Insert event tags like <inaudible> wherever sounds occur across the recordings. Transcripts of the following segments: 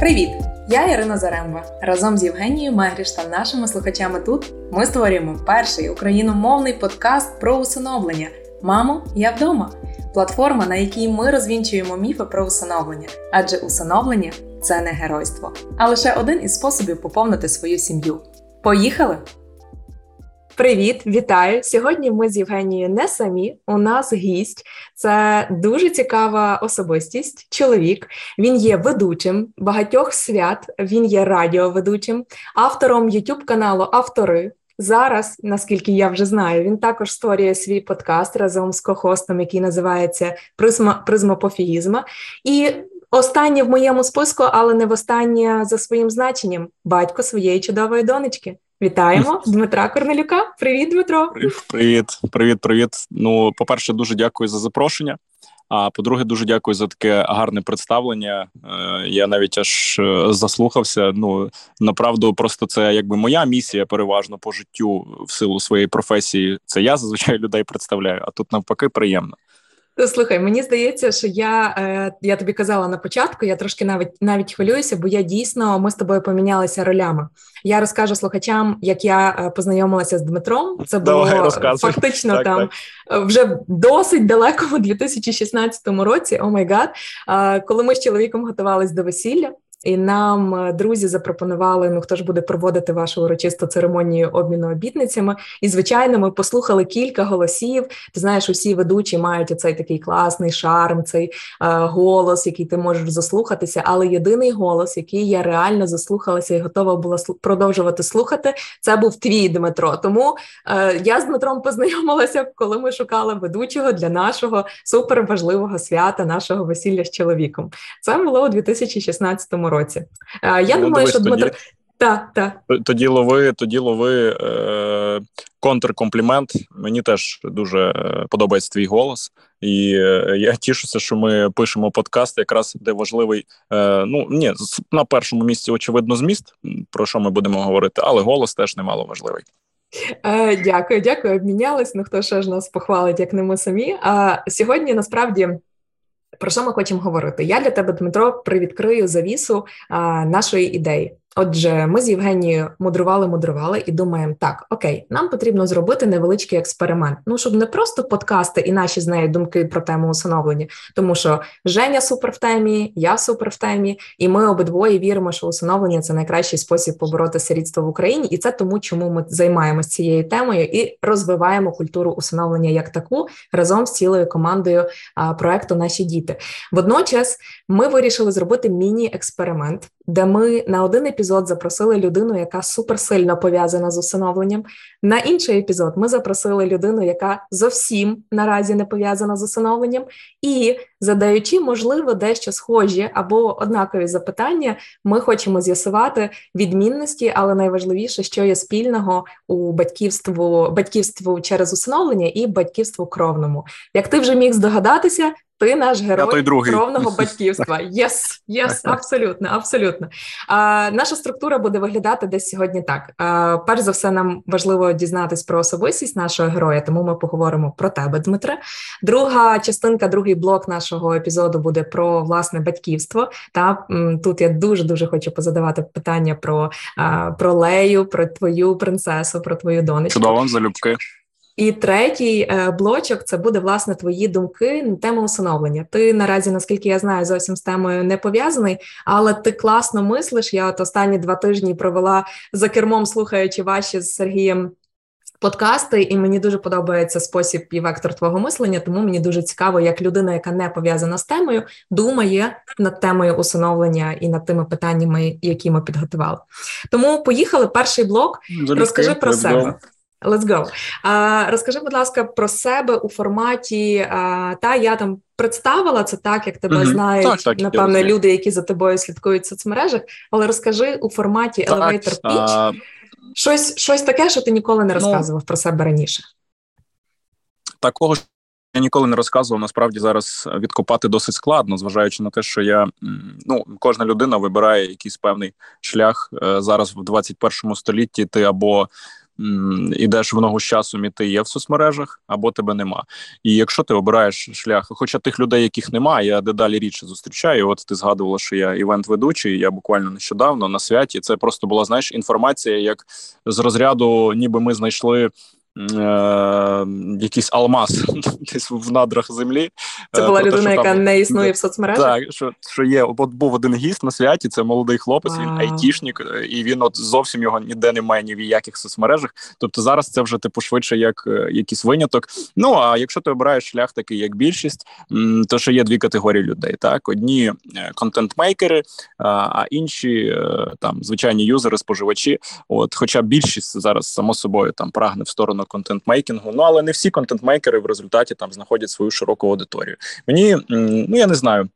Привіт! Я Ірина Заремба. Разом з Євгенією Мегріш та нашими слухачами тут ми створюємо перший україномовний подкаст про усиновлення. Мамо, я вдома. Платформа, на якій ми розвінчуємо міфи про усиновлення, адже усиновлення це не геройство, а лише один із способів поповнити свою сім'ю. Поїхали! Привіт, вітаю! Сьогодні ми з Євгенією не самі. У нас гість. Це дуже цікава особистість. Чоловік. Він є ведучим багатьох свят. Він є радіоведучим, автором youtube каналу Автори. Зараз, наскільки я вже знаю, він також створює свій подкаст разом з кохостом, який називається Призма Призмопофігізма. І останнє в моєму списку, але не в останнє за своїм значенням батько своєї чудової донечки. Вітаємо Дмитра Корнелюка. Привіт, Дмитро. Привіт, привіт, привіт. Ну, по-перше, дуже дякую за запрошення. А по-друге, дуже дякую за таке гарне представлення. Е, я навіть аж е, заслухався. Ну направду, просто це якби моя місія переважно по життю в силу своєї професії. Це я зазвичай людей представляю, а тут навпаки приємно. Слухай, мені здається, що я е, я тобі казала на початку, я трошки навіть навіть хвилююся, бо я дійсно ми з тобою помінялися ролями. Я розкажу слухачам, як я е, познайомилася з Дмитром. Це було Давай, фактично так, там так. вже досить далеко у 2016 році. Oh my God, коли ми з чоловіком готувалися до весілля. І нам е, друзі запропонували: ну хто ж буде проводити вашу урочисту церемонію обміну обітницями. І звичайно, ми послухали кілька голосів. Ти знаєш, усі ведучі мають оцей такий класний шарм, цей е, голос, який ти можеш заслухатися. Але єдиний голос, який я реально заслухалася і готова була продовжувати слухати, це був твій Дмитро. Тому е, я з Дмитром познайомилася, коли ми шукали ведучого для нашого суперважливого свята, нашого весілля з чоловіком. Це було у 2016 році році. Е, я ну, думаю, що Дмитро. Так, так. Тоді лови, тоді лови е, контркомплімент. Мені теж дуже е, подобається твій голос, і е, я тішуся, що ми пишемо подкаст, якраз де важливий. Е, ну ні, на першому місці очевидно зміст, про що ми будемо говорити, але голос теж немало важливий. Е, Дякую, дякую. Обмінялись. Ну хто ще ж нас похвалить, як не ми самі. А сьогодні насправді. Про що ми хочемо говорити? Я для тебе, Дмитро, привідкрию завісу а, нашої ідеї. Отже, ми з Євгенією мудрували, мудрували і думаємо, так окей, нам потрібно зробити невеличкий експеримент. Ну щоб не просто подкасти і наші з нею думки про тему усиновлення, тому що Женя супер в темі, я супер в темі, і ми обидвоє віримо, що усиновлення це найкращий спосіб побороти сирітство в Україні, і це тому, чому ми займаємося цією темою і розвиваємо культуру усиновлення як таку разом з цілою командою а, проекту Наші діти. Водночас ми вирішили зробити міні-експеримент, де ми на один епізод запросили людину, яка суперсильно пов'язана з усиновленням. На інший епізод ми запросили людину, яка зовсім наразі не пов'язана з усиновленням, і задаючи, можливо, дещо схожі або однакові запитання, ми хочемо з'ясувати відмінності, але найважливіше, що є спільного у батьківству батьківству через усиновлення і батьківству кровному. Як ти вже міг здогадатися, ти наш герой кровного <laughs> батьківства. Yes, yes, абсолютно, абсолютно. А, Наша структура буде виглядати десь сьогодні так. А, Перш за все, нам важливо дізнатись про особистість нашого героя, тому ми поговоримо про тебе, Дмитре. Друга частинка, другий блок нашого епізоду буде про власне батьківство. Та тут я дуже дуже хочу позадавати питання про, про Лею, про твою принцесу, про твою донечку. Чудово, залюбки. І третій е, блочок це буде власне твої думки на тему усиновлення. Ти наразі, наскільки я знаю, зовсім з темою не пов'язаний, але ти класно мислиш. Я от останні два тижні провела за кермом, слухаючи ваші з Сергієм. Подкасти, і мені дуже подобається спосіб і вектор твого мислення, тому мені дуже цікаво, як людина, яка не пов'язана з темою, думає над темою усиновлення і над тими питаннями, які ми підготували. Тому поїхали. Перший блок. Розкажи про себе. Let's go. А, Розкажи, будь ласка, про себе у форматі. А, Та я там представила це так, як тебе mm-hmm. знають, так, так, напевно, люди, які за тобою слідкують в соцмережах. Але розкажи у форматі так, Elevator Pitch а... щось щось таке, що ти ніколи не ну, розказував ну, про себе раніше. Такого ж я ніколи не розказував. Насправді зараз відкопати досить складно, зважаючи на те, що я ну кожна людина вибирає якийсь певний шлях е, зараз в 21 столітті. Ти або ідеш в ногу з часом, і ти є в соцмережах, або тебе нема. І якщо ти обираєш шлях, хоча тих людей, яких немає, я дедалі рідше зустрічаю. От ти згадувала, що я івент-ведучий, я буквально нещодавно на святі. Це просто була знаєш інформація, як з розряду, ніби ми знайшли якийсь алмаз <laughs> десь в надрах землі. Це була людина, те, яка там, не існує в соцмережах? Так, що що є, от був один гість на святі, це молодий хлопець, wow. він айтішник, і він от зовсім його ніде немає ні в яких соцмережах. Тобто зараз це вже типу швидше як е, якийсь виняток. Ну а якщо ти обираєш шлях такий, як більшість, то що є дві категорії людей. Так, одні е, контент-мейкери, а інші е, там звичайні юзери, споживачі. От, хоча більшість зараз само собою там прагне в сторону контент-мейкінгу. Ну але не всі контент-мейкери в результаті там знаходять свою широку аудиторію. Мені ну я не знаю.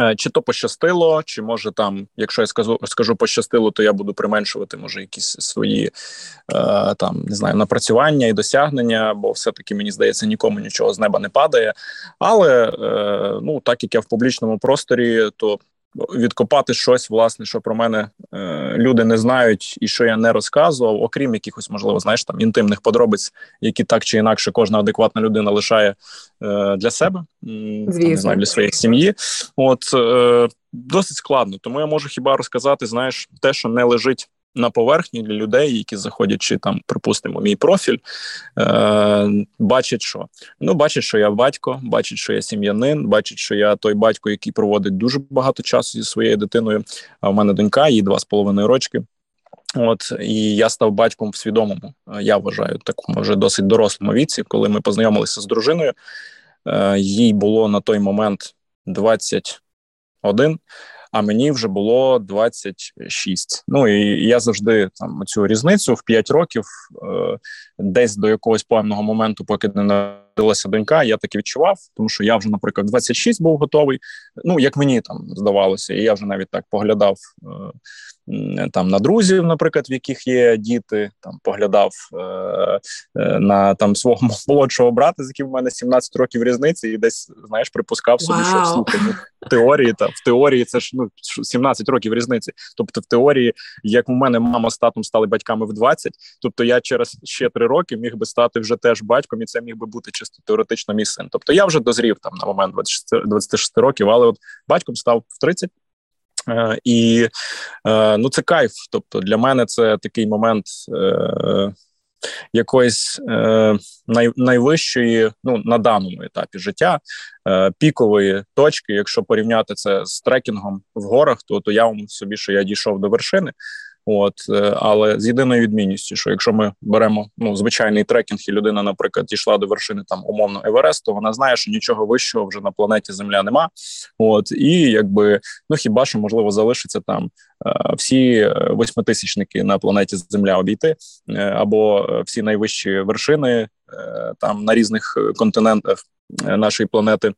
Е, чи то пощастило, чи може там, якщо я скажу скажу пощастило, то я буду применшувати може якісь свої е, там не знаю напрацювання і досягнення, бо все-таки мені здається, нікому нічого з неба не падає. Але е, ну так як я в публічному просторі, то відкопати щось, власне, що про мене е, люди не знають, і що я не розказував, окрім якихось, можливо, знаєш, там інтимних подробиць, які так чи інакше кожна адекватна людина лишає е, для себе, там, не знаю, для своєї сім'ї. От е, досить складно. Тому я можу хіба розказати, знаєш, те, що не лежить на поверхні для людей, які заходять, чи там, припустимо, мій профіль, е, бачать, що ну бачать, що я батько, бачать, що я сім'янин, бачать, що я той батько, який проводить дуже багато часу зі своєю дитиною. А в мене донька, їй два з половиною рочки. От і я став батьком в свідомому. Е, я вважаю такому вже досить дорослому віці, коли ми познайомилися з дружиною. Е, їй було на той момент 21, а мені вже було 26. Ну і я завжди там цю різницю в 5 років, е, десь до якогось певного моменту, поки не народилася донька, я таки відчував, тому що я вже, наприклад, 26 був готовий. Ну як мені там здавалося, і я вже навіть так поглядав. Е, там на друзів, наприклад, в яких є діти, там поглядав е, е, на там свого молодшого брата, з яким в мене 17 років різниці, і десь знаєш, припускав собі, wow. що слухай, ну, в теорії та в теорії це ж ну 17 років різниці. Тобто, в теорії, як у мене мама з татом стали батьками в 20, тобто я через ще три роки міг би стати вже теж батьком, і це міг би бути чисто теоретично мій син. Тобто я вже дозрів там на момент 26, 26 років, але от батьком став в 30, Е, і е, ну це кайф. Тобто для мене це такий момент е, якоїсь най, найвищої, ну на даному етапі життя, пікової точки. Якщо порівняти це з трекінгом в горах, то то я вам собі, що я дійшов до вершини. От е, але з єдиною відмінністю, що якщо ми беремо ну звичайний трекінг, і людина, наприклад, дійшла до вершини там умовно Евересту, вона знає, що нічого вищого вже на планеті Земля нема. От і якби ну хіба що можливо залишиться там е, всі е, восьмитисячники на планеті Земля обійти, або всі найвищі вершини там на різних континентах нашої планети.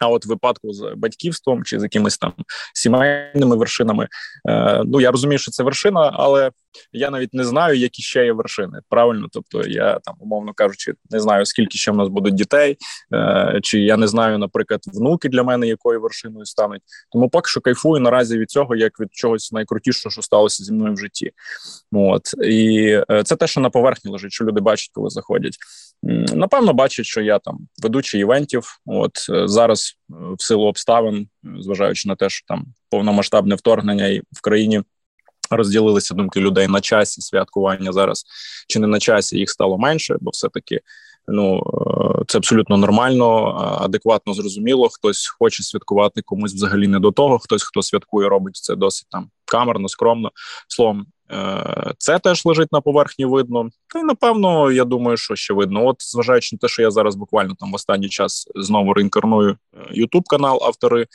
А от випадку з батьківством чи з якимись там сімейними вершинами, е, ну я розумію, що це вершина, але я навіть не знаю, які ще є вершини. Правильно, тобто я там, умовно кажучи, не знаю скільки ще в нас будуть дітей, е, чи я не знаю, наприклад, внуки для мене якою вершиною стануть. Тому поки що кайфую наразі від цього, як від чогось найкрутішого, що сталося зі мною в житті. От і е, це те, що на поверхні лежить, що люди бачать, коли заходять. Напевно, бачать, що я там ведучий івентів. От е, зараз е, в силу обставин, зважаючи на те, що там повномасштабне вторгнення і в країні розділилися думки людей на часі святкування зараз чи не на часі їх стало менше, бо все таки. Ну е, це абсолютно нормально, адекватно зрозуміло. Хтось хоче святкувати комусь взагалі не до того. Хтось хто святкує, робить це досить там камерно, скромно. Словом, Е, це теж лежить на поверхні, видно. Та й напевно, я думаю, що ще видно. От, зважаючи на те, що я зараз буквально там в останній час знову реінкарную Ютуб е, канал автори,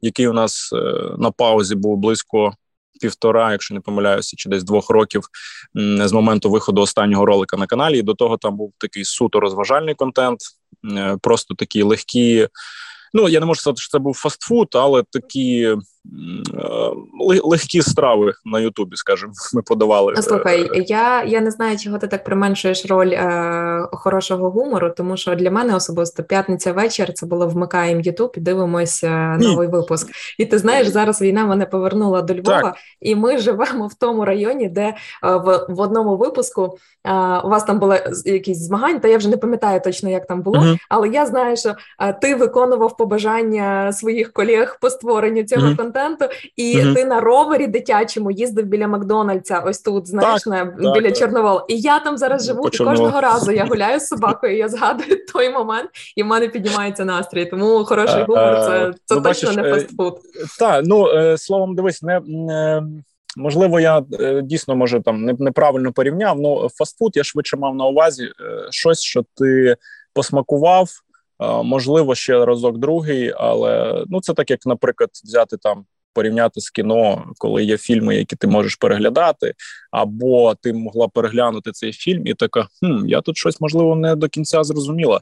який у нас е, на паузі був близько півтора, якщо не помиляюся, чи десь двох років з моменту виходу останнього ролика на каналі. І до того там був такий суто розважальний контент, просто такі легкі. Ну я не можу сказати, що це був фастфуд, але такі легкі страви на Ютубі, скажімо, <laughs> ми подавали. Слухай, я я не знаю, чого ти так применшуєш роль е, хорошого гумору, тому що для мене особисто п'ятниця вечір це було вмикаємо Ютуб і дивимося новий випуск. І ти знаєш, зараз війна мене повернула до Львова, так. і ми живемо в тому районі, де е, в в одному випуску е, у вас там були якісь змагання, та я вже не пам'ятаю точно, як там було, uh але я знаю, що е, ти виконував побажання своїх колег по створенню цього uh контенту, і uh ти на ровері дитячому їздив біля Макдональдса, ось тут, знаєш, так, на так, біля так. Чорновол. І я там зараз живу, і кожного разу я гуляю з собакою, я згадую <laughs> той момент, і в мене піднімається настрій. Тому хороший гумор це це ну, точно бачиш, не е, фастфуд. Так, ну словом, дивись, не. Можливо, я е, дійсно може там неправильно порівняв. Ну фастфуд я швидше мав на увазі е, щось, що ти посмакував, можливо, ще разок другий, але ну це так, як, наприклад, взяти там. Порівняти з кіно, коли є фільми, які ти можеш переглядати, або ти могла переглянути цей фільм, і така хм, я тут щось можливо не до кінця зрозуміла.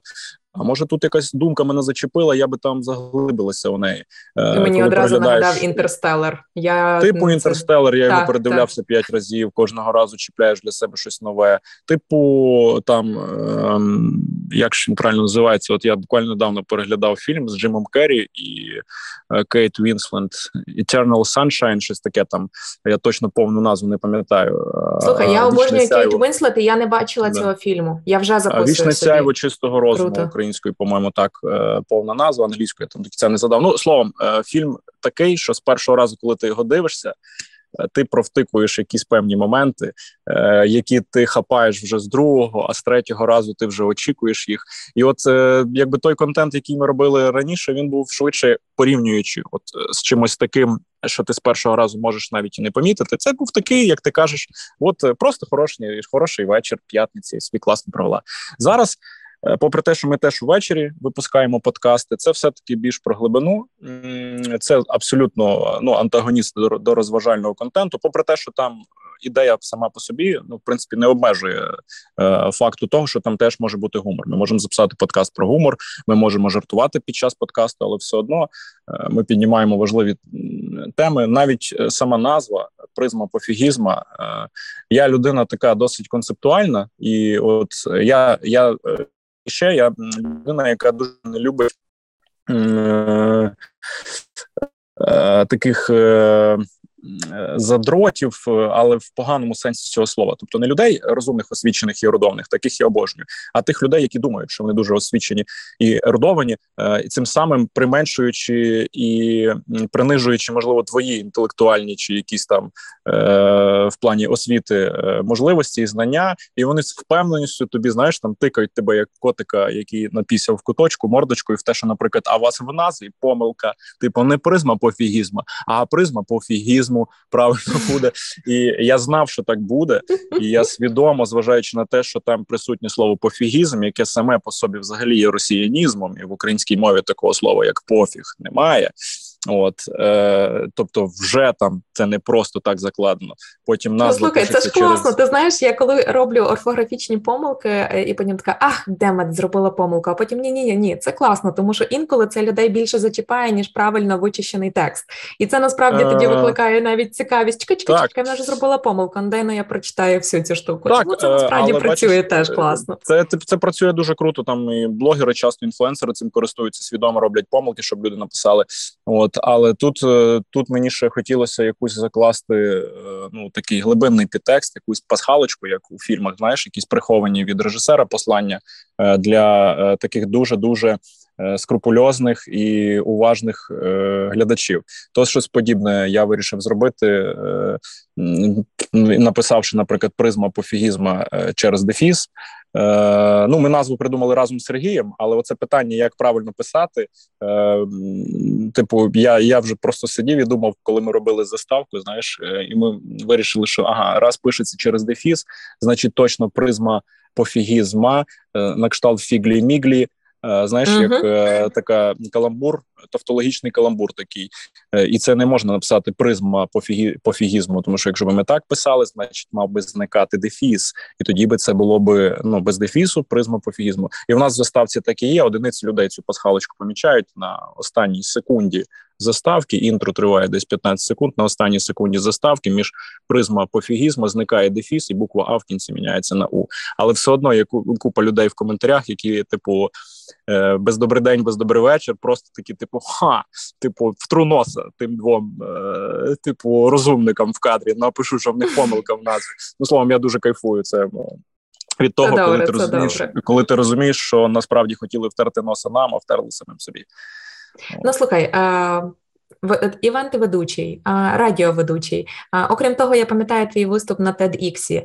А може тут якась думка мене зачепила, я би там заглибилася у неї. Ти Мені Коли одразу нагадав інтерстелер. Я типу Interstellar, я так, його передивлявся п'ять разів. Кожного разу чіпляєш для себе щось нове. Типу, там ем, як ж він правильно називається? От я буквально недавно переглядав фільм з Джимом Керрі і е, Кейт Вінслет Eternal Sunshine, щось таке там. Я точно повну назву не пам'ятаю. Слухай, я обожнюю Кейт Вінслет, і я не бачила да. цього фільму. Я вже записую Вічне сяйво чистого розуму українською, по-моєму, так е, повна назва англійською. я Там до кінця не задав. Ну словом, е, фільм такий, що з першого разу, коли ти його дивишся. Е, ти провтикуєш якісь певні моменти, е, які ти хапаєш вже з другого, а з третього разу ти вже очікуєш їх. І от е, якби той контент, який ми робили раніше, він був швидше порівнюючи, от з чимось таким, що ти з першого разу можеш навіть і не помітити. Це був такий, як ти кажеш, от просто хороший, хороший вечір, п'ятниці, свій класно провела зараз. Е, попри те, що ми теж увечері випускаємо подкасти, це все таки більш про глибину. Це абсолютно ну антагоніст до, розважального контенту. Попри те, що там ідея сама по собі, ну в принципі, не обмежує е, факту того, що там теж може бути гумор. Ми можемо записати подкаст про гумор. Ми можемо жартувати під час подкасту, але все одно е, ми піднімаємо важливі теми. Навіть е, сама назва призма пофігізма. Е, я людина така досить концептуальна, і от я я е, ще я людина, яка дуже не любить е, е, таких е, задротів, але в поганому сенсі цього слова. Тобто не людей розумних, освічених і ерудованих, таких я обожнюю, а тих людей, які думають, що вони дуже освічені і ерудовані, і цим самим применшуючи і принижуючи, можливо, твої інтелектуальні чи якісь там в плані освіти можливості і знання, і вони з впевненістю тобі знаєш там тикають тебе як котика, який напісяв в куточку мордочкою в те, що, наприклад, а у вас в назві помилка, типу не призма пофігізма, а призма пофігізму комунізму правильно <laughs> буде. І я знав, що так буде, і я свідомо, зважаючи на те, що там присутнє слово пофігізм, яке саме по собі взагалі є росіянізмом, і в українській мові такого слова як пофіг немає. От е, тобто, вже там це не просто так закладено. Потім ну, назва слухай, це ж класно. Ти знаєш, я коли роблю орфографічні помилки, е, і потім така ах, Демет зробила помилку. А потім ні, ні, ні, ні, це класно, тому що інколи це людей більше зачіпає ніж правильно вичищений текст, і це насправді тоді е, викликає навіть цікавість. Чекай, чекай, чекай, вона ж зробила помилку. Ну, дай ну я прочитаю всю цю штуку. Так, Тому це насправді але, працює бачиш, теж класно. Це, це це працює дуже круто. Там і блогери, часто інфлюенсери цим користуються, свідомо роблять помилки, щоб люди написали. От але тут е, тут мені ще хотілося якусь закласти е, ну такий глибинний підтекст, якусь пасхалочку, як у фільмах, знаєш, якісь приховані від режисера послання е, для таких дуже дуже. Скрупульозних і уважних е, глядачів, то щось подібне я вирішив зробити, е, написавши, наприклад, призма пофігізма е, через дефіс. Е, Ну, ми назву придумали разом з Сергієм, але оце питання, як правильно писати. Е, Типу, я я вже просто сидів і думав, коли ми робили заставку. Знаєш, е, і ми вирішили, що ага, раз пишеться через дефіс, значить точно призма пофігізма, е, на кшталт фіглі-міглі. Е, знаєш, uh-huh. як е, така каламбур, тавтологічний каламбур такий, е, і це не можна написати призма пофігі, пофігізму, тому що якщо б ми так писали, значить мав би зникати дефіс, і тоді би це було б ну без дефісу, призма пофігізму. І в нас в заставці так і є. Одиниці людей цю пасхалочку помічають на останній секунді заставки. Інтро триває десь 15 секунд. На останній секунді заставки між призма пофігізма зникає дефіс, і буква А в кінці міняється на У. Але все одно є купа людей в коментарях, які типу е, без добрий день, без добрий вечір. Просто такі, типу, ха, типу, втру носа тим двом, е, типу, розумникам в кадрі. Напишу, що в них помилка в назві. Ну словом, я дуже кайфую. Це від того, це коли добре, ти розумієш, добре. коли ти розумієш, що насправді хотіли втерти носа нам, а втерли самим собі. Ну слухай. А... Іван, ведучий, радіоведучий. Окрім того, я пам'ятаю твій виступ на TEDx.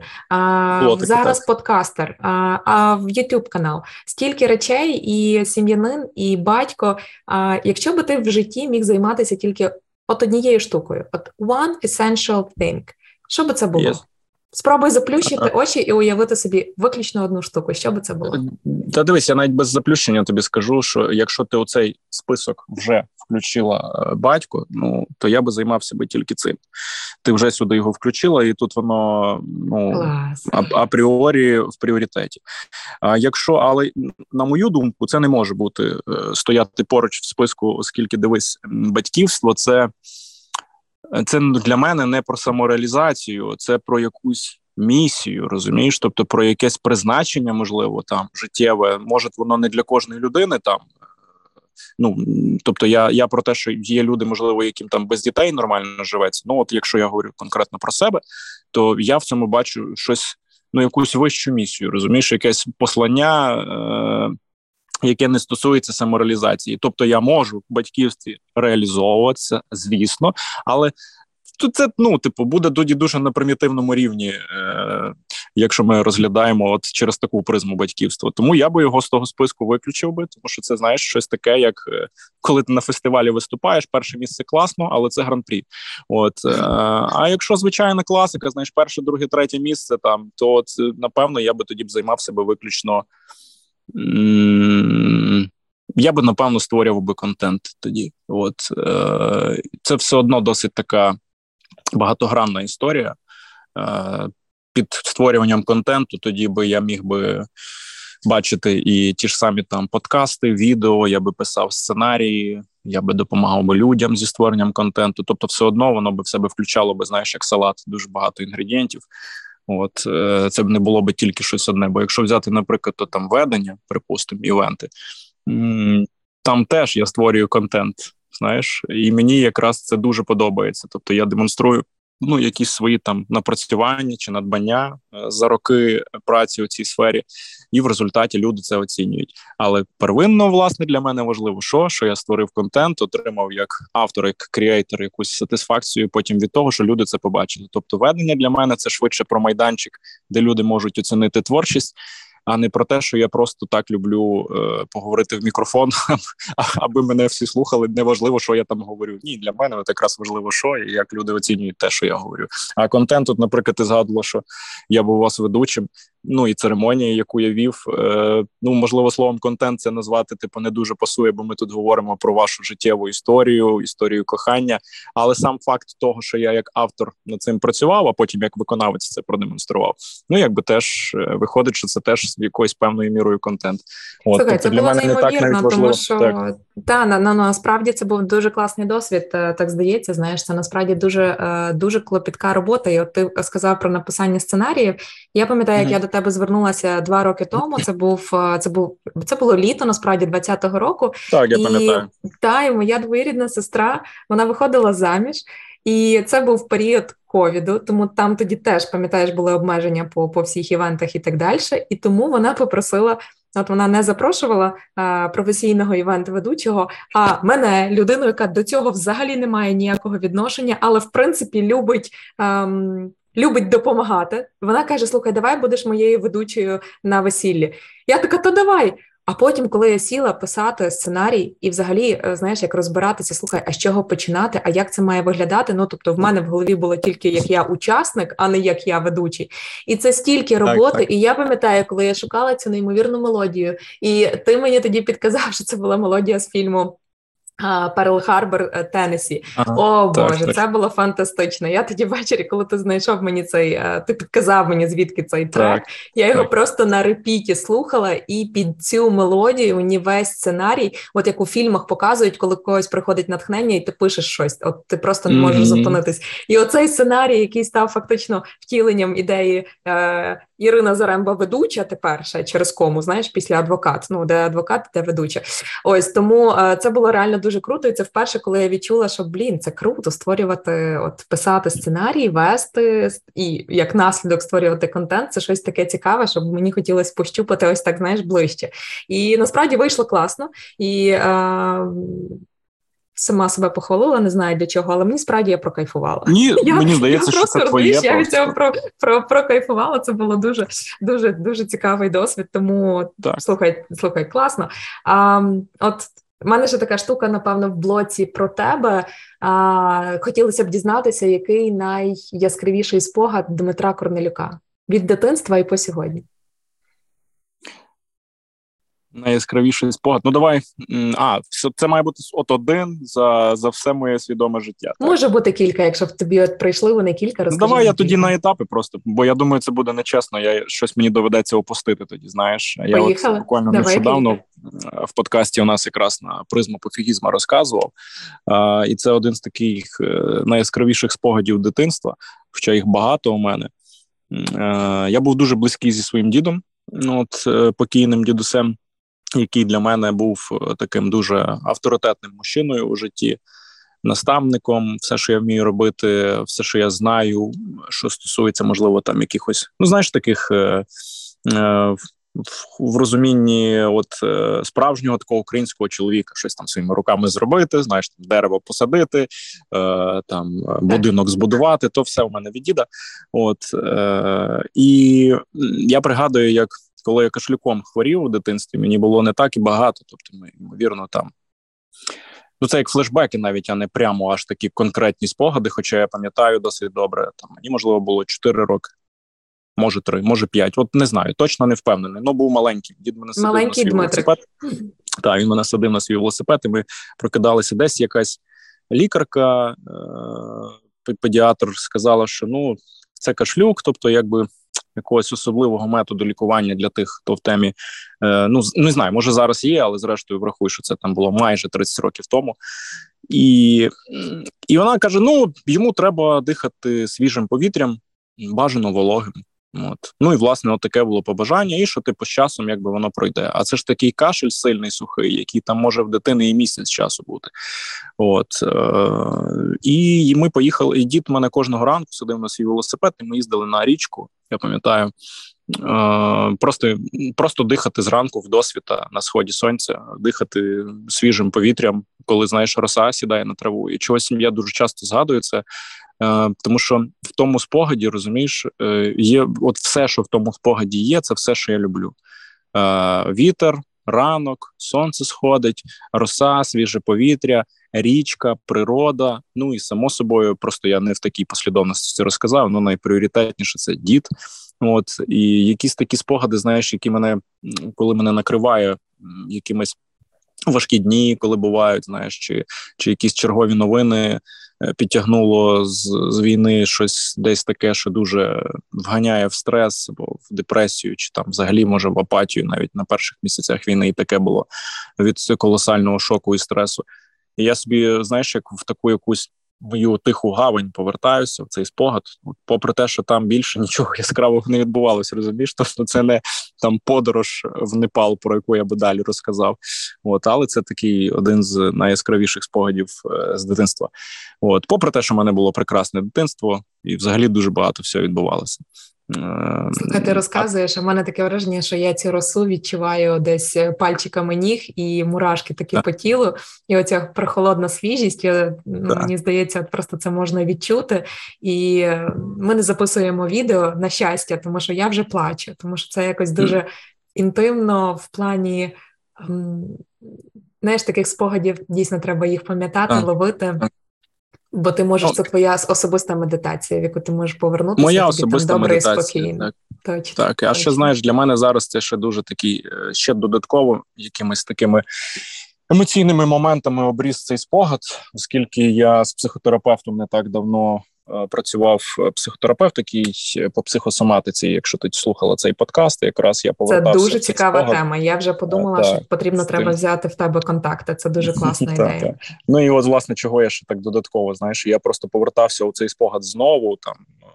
Зараз так. подкастер, а в YouTube канал. Стільки речей, і сім'янин, і батько. Якщо би ти в житті міг займатися тільки от однією штукою, от one essential thing, що би це було? Yes. Спробуй заплющити очі і уявити собі виключно одну штуку. Що би це було? Та дивись, я навіть без заплющення тобі скажу, що якщо ти у цей список вже включила е, батько, ну то я би займався би тільки цим. Ти вже сюди його включила, і тут воно ну а, апріорі в пріоритеті. А якщо, але на мою думку, це не може бути е, стояти поруч в списку, оскільки дивись, батьківство це це для мене не про самореалізацію, це про якусь місію, розумієш? Тобто про якесь призначення, можливо, там життєве. Може, воно не для кожної людини там. Ну тобто, я я про те, що є люди, можливо, яким там без дітей нормально живеться. Ну, от якщо я говорю конкретно про себе, то я в цьому бачу щось, ну якусь вищу місію, розумієш, якесь послання. Е- яке не стосується самореалізації. Тобто я можу в батьківстві реалізовуватися, звісно, але тут це ну, типу, буде тоді дуже на примітивному рівні, е, якщо ми розглядаємо от через таку призму батьківства. Тому я би його з того списку виключив би, тому що це знаєш щось таке, як е, коли ти на фестивалі виступаєш, перше місце класно, але це гран-прі. От е, а якщо звичайна класика, знаєш, перше, друге, третє місце там, то це, напевно я би тоді б займався би виключно я би напевно створював би контент тоді. От е, це все одно досить така багатогранна історія. Е, Під створюванням контенту тоді би я міг би бачити і ті ж самі там подкасти, відео, я би писав сценарії, я би допомагав би людям зі створенням контенту. Тобто, все одно воно би в себе включало би, знаєш, як салат, дуже багато інгредієнтів. От е, це б не було би тільки щось одне. Бо якщо взяти, наприклад, то там ведення, припустимо, івенти, там теж я створюю контент. Знаєш, і мені якраз це дуже подобається. Тобто я демонструю ну, якісь свої там напрацювання чи надбання е, за роки праці у цій сфері, і в результаті люди це оцінюють. Але первинно, власне, для мене важливо, що що я створив контент, отримав як автор, як креатор якусь сатисфакцію. Потім від того, що люди це побачили. Тобто, ведення для мене це швидше про майданчик, де люди можуть оцінити творчість а не про те, що я просто так люблю е, поговорити в мікрофон, <laughs> аби мене всі слухали. Неважливо, що я там говорю. Ні, для мене от якраз важливо, що і як люди оцінюють те, що я говорю. А контент, тут, наприклад, ти згадувала, що я був у вас ведучим. Ну і церемонія, яку я вів. Е, ну можливо, словом, контент це назвати типу не дуже пасує, бо ми тут говоримо про вашу життєву історію, історію кохання. Але сам факт того, що я як автор над цим працював, а потім як виконавець це продемонстрував. Ну якби теж е, виходить, що це теж якоюсь певною мірою контент. От Слухай, тобто, це для було мене не так навіть важливо. Тому що так. Та на, на насправді це був дуже класний досвід. Е, так здається, знаєш, це насправді дуже е, дуже клопітка робота. І от ти сказав про написання сценаріїв. Я пам'ятаю, як mm-hmm. я до тебе звернулася два роки тому. Це був е, це був це було літо, насправді 20-го року. Так, я і, пам'ятаю. Та, і моя двоюрідна сестра вона виходила заміж. І це був період ковіду, тому там тоді теж пам'ятаєш були обмеження по по всіх івентах і так далі. І тому вона попросила. От вона не запрошувала а, професійного івент-ведучого, а мене, людину, яка до цього взагалі не має ніякого відношення, але в принципі любить ем, любить допомагати. Вона каже: Слухай, давай будеш моєю ведучою на весіллі. Я така, то давай. А потім, коли я сіла писати сценарій, і взагалі, е, знаєш, як розбиратися, слухай, а з чого починати, а як це має виглядати? Ну тобто, в мене в голові було тільки як я учасник, а не як я ведучий. І це стільки роботи. Так, так. І я пам'ятаю, коли я шукала цю неймовірну мелодію, і ти мені тоді підказав, що це була мелодія з фільму Перл Харбор е, Теннесі. Ага, О Боже, так, це так. було фантастично. Я тоді ввечері, коли ти знайшов мені цей, е, ти підказав мені звідки цей трек. Я його просто на репіті слухала, і під цю мелодію мені весь сценарій, от як у фільмах показують, коли когось приходить натхнення, і ти пишеш щось. От ти просто не можеш mm-hmm. зупинитись. І оцей сценарій, який став фактично втіленням ідеї е, Ірина Заремба ведуча тепер ще через кому, знаєш, після адвокат. Ну, де адвокат, де ведуча. Ось тому е, це було реально дуже круто. І це вперше, коли я відчула, що блін, це круто створювати, от писати сценарій, вести і як наслідок створювати контент. Це щось таке цікаве, щоб мені хотілося пощупати ось так, знаєш, ближче. І насправді вийшло класно. І е, сама себе похвалила, не знаю для чого, але мені справді я прокайфувала. Ні, <laughs> я, мені здається, я що це твоє. Я від цього про, про, прокайфувала. Це було дуже дуже дуже цікавий досвід. Тому так. слухай, слухай, класно. А, От у мене ще така штука, напевно, в блоці про тебе. А, Хотілося б дізнатися, який найяскравіший спогад Дмитра Корнелюка від дитинства і по сьогодні. Найяскравіший спогад. Ну давай. А, це має бути от один за за все моє свідоме життя. Так? Може бути кілька, якщо в тобі от прийшли вони кілька розкажи. Давай я тоді на етапи просто, бо я думаю, це буде нечесно. Я щось мені доведеться опустити тоді. Знаєш, Поїхали. я от буквально давай, нещодавно поїхали. в подкасті у нас якраз на призму пофігізма розказував. А, І це один з таких е, найяскравіших спогадів дитинства, хоча їх багато у мене. А, я був дуже близький зі своїм дідом, ну, от е, покійним дідусем який для мене був е, таким дуже авторитетним мужчиною у житті, наставником, все, що я вмію робити, все, що я знаю, що стосується, можливо, там якихось, ну знаєш, таких. Е, е, в розумінні от е, справжнього такого українського чоловіка щось там своїми руками зробити, знаєш, там дерево посадити, е, там будинок збудувати, то все у мене від діда. От е, і я пригадую, як коли я кашлюком хворів у дитинстві, мені було не так і багато. Тобто, ми ймовірно там. Ну, це як флешбеки, навіть а не прямо аж такі конкретні спогади. Хоча я пам'ятаю досить добре. Там мені можливо було 4 роки, може 3, може 5. От не знаю, точно не впевнений. Ну був маленький. Дід мене садив маленький на свій Дмитрик. велосипед. Так, він мене садив на свій велосипед, і ми прокидалися десь якась лікарка, е- педіатр сказала, що ну це кашлюк, тобто, якби якогось особливого методу лікування для тих, хто в темі е, ну не знаю, може зараз є, але зрештою врахую, що це там було майже 30 років тому. І і вона каже: ну йому треба дихати свіжим повітрям, бажано вологим. От. Ну і власне от таке було побажання, і що типу з часом якби воно пройде. А це ж такий кашель сильний, сухий, який там може в дитини і місяць часу бути. От е- І ми поїхали. І дід мене кожного ранку сидив на свій велосипед, і ми їздили на річку. Я пам'ятаю. Просто просто дихати зранку в досвіта на сході сонця, дихати свіжим повітрям, коли знаєш, роса сідає на траву. І чогось я дуже часто згадую це, Е, тому що в тому спогаді розумієш, е, є от все, що в тому спогаді є, це все, що я люблю. Е, вітер, ранок, сонце сходить, роса, свіже повітря, річка, природа. Ну і само собою, просто я не в такій послідовності розказав. але найпріоритетніше це дід. От і якісь такі спогади, знаєш, які мене коли мене накриває якимись важкі дні, коли бувають, знаєш, чи чи якісь чергові новини підтягнуло з з війни щось десь таке, що дуже вганяє в стрес або в депресію, чи там взагалі може в апатію, навіть на перших місяцях війни і таке було від колосального шоку і стресу. І я собі, знаєш, як в таку якусь мою тиху гавань повертаюся в цей спогад, попри те, що там більше нічого яскравого не відбувалося, розумієш? Тобто це не там подорож в Непал, про яку я би далі розказав. От, але це такий один з найяскравіших спогадів е, з дитинства. От, попри те, що в мене було прекрасне дитинство, і взагалі дуже багато всього відбувалося. Слухай, ти розказуєш, а в мене таке враження, що я цю росу відчуваю десь пальчиками ніг і мурашки такі так. по тілу, і оця прохолодна свіжість. Я, ну, мені здається, просто це можна відчути. І ми не записуємо відео на щастя, тому що я вже плачу, тому що це якось дуже mm. інтимно в плані. Знаєш, таких спогадів дійсно треба їх пам'ятати, а. ловити. Бо ти можеш, це твоя особиста медитація, в яку ти можеш повернутися. Моя тобі особиста там добре медитація, і спокійно. Так, точно, так. а ще знаєш, для мене зараз це ще дуже такий, е, ще додатково якимись такими емоційними моментами обріз цей спогад, оскільки я з психотерапевтом не так давно працював психотерапевт, який по психосоматиці. Якщо ти слухала цей подкаст, якраз я повертався. Це дуже цікава спогад. тема. Я вже подумала, так, що потрібно треба взяти в тебе контакти. Це дуже <laughs> класна ідея. Так, ну і от власне чого я ще так додатково знаєш, я просто повертався у цей спогад знову там. Е,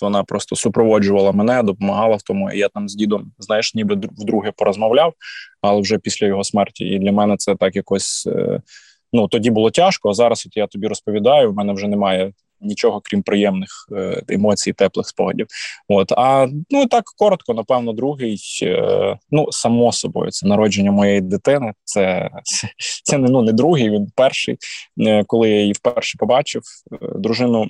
вона просто супроводжувала мене, допомагала в тому. Я там з дідом, знаєш, ніби вдруге порозмовляв, але вже після його смерті. І для мене це так якось е, ну тоді було тяжко. А зараз от я тобі розповідаю. в мене вже немає нічого крім приємних е, емоцій, теплих спогадів. От а ну так коротко, напевно, другий е, ну само собою, це народження моєї дитини. Це <laughs> це не ну не другий, він перший. Е, коли я її вперше побачив, дружину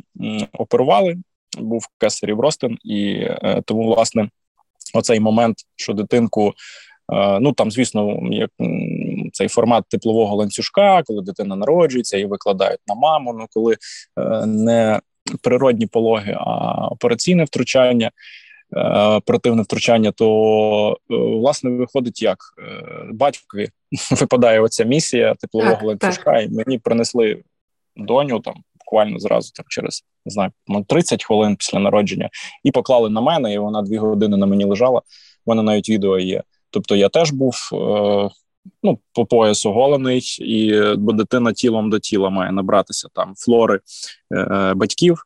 оперували. Був кесарів ростин, і тому власне оцей момент, що дитинку. Ну там, звісно, як цей формат теплового ланцюжка, коли дитина народжується і викладають на маму. Ну коли е, не природні пологи, а операційне втручання. Е, оперативне втручання, то е, власне виходить, як батькові <laughs> випадає оця місія теплового так, ланцюжка, так. і мені принесли доню там буквально зразу там через не знаю, 30 хвилин після народження, і поклали на мене, і вона дві години на мені лежала. У мене навіть відео є. Тобто я теж був ну, по поясу голений, і бо дитина тілом до тіла має набратися там флори е, батьків.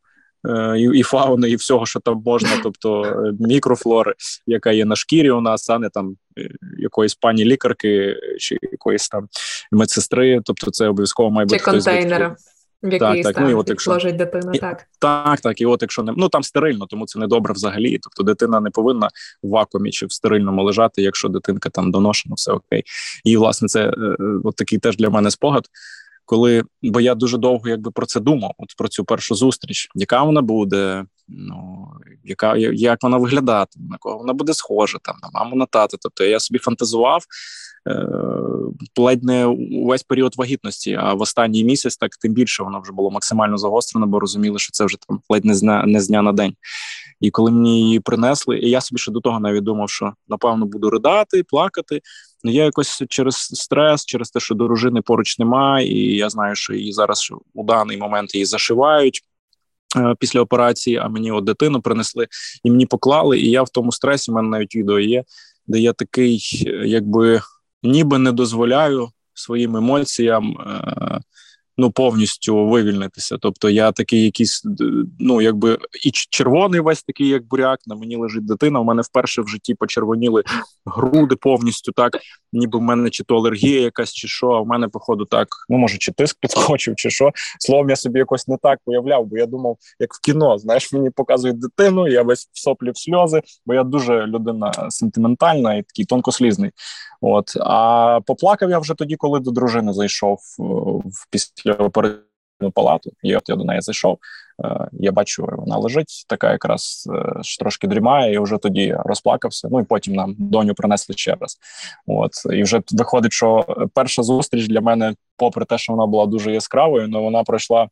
Е, і, фауни, і всього, що там можна, <laughs> тобто е, мікрофлори, яка є на шкірі у нас, а не там е, якоїсь пані лікарки чи якоїсь там медсестри. Тобто, це обов'язково має бути контейнера в який так, так, ну, і от якщо... ложить дитина, і, так. Так, так, і от якщо не ну там стерильно, тому це не добре взагалі. Тобто дитина не повинна в вакуумі чи в стерильному лежати, якщо дитинка там доношена, все окей. І власне це е, е, от такий теж для мене спогад. Коли, бо я дуже довго якби про це думав, от про цю першу зустріч, яка вона буде, ну яка як вона виглядатиме, на кого вона буде схожа, там на маму на тата. Тобто я собі фантазував Е, ледь не увесь період вагітності. А в останній місяць так тим більше воно вже було максимально загострено, бо розуміли, що це вже там ледь не з дня, не з дня на день. І коли мені її принесли, і я собі ще до того навіть думав, що напевно буду ридати, плакати. Ну я якось через стрес, через те, що дружини поруч немає, і я знаю, що її зараз у даний момент її зашивають. Е, після операції, а мені от дитину принесли і мені поклали. І я в тому стресі, у мене навіть відео є, де я такий, якби ніби не дозволяю своїм емоціям е, ну повністю вивільнитися. Тобто я такий якийсь, ну якби і червоний весь такий, як буряк. На мені лежить дитина. У мене вперше в житті почервоніли груди повністю так, ніби в мене чи то алергія якась, чи що. А в мене, походу, так ну може, чи тиск підскочив, чи що. Словом, я собі якось не так уявляв, бо я думав, як в кіно, знаєш, мені показують дитину, я весь в соплі в сльози, бо я дуже людина сентиментальна і такий тонкослізний. От а поплакав я вже тоді, коли до дружини зайшов в після оперативну палату. І от я до неї зайшов. Е, я бачу, вона лежить, така якраз е, трошки дрімає, і вже тоді розплакався. Ну і потім нам доню принесли ще раз. От і вже виходить, що перша зустріч для мене, попри те, що вона була дуже яскравою, але вона пройшла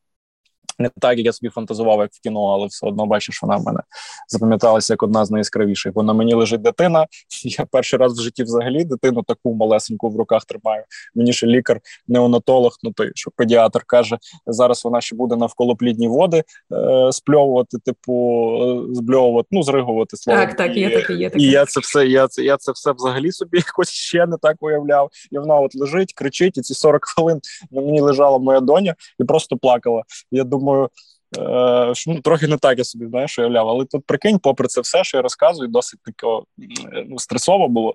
не так, як я собі фантазував, як в кіно, але все одно бачиш, вона в мене запам'яталася як одна з найяскравіших. Бо на мені лежить дитина. <laughs> Я перший раз в житті взагалі дитину таку малесеньку в руках тримаю. Мені ще лікар, неонатолог, ну той що педіатр каже, зараз вона ще буде навколо плідні води е, спльовувати, типу е, збльовувати, ну зригувати слово. Так, так, є таке, є таке. І я це все, я це я це все взагалі собі <laughs> якось ще не так уявляв. І вона от лежить, кричить, і ці 40 хвилин на мені лежала моя доня і просто плакала. Я думаю думаю, е, що ну, трохи не так я собі знаєш, уявляв. Але тут прикинь, попри це все, що я розказую, досить тако ну, стресово було.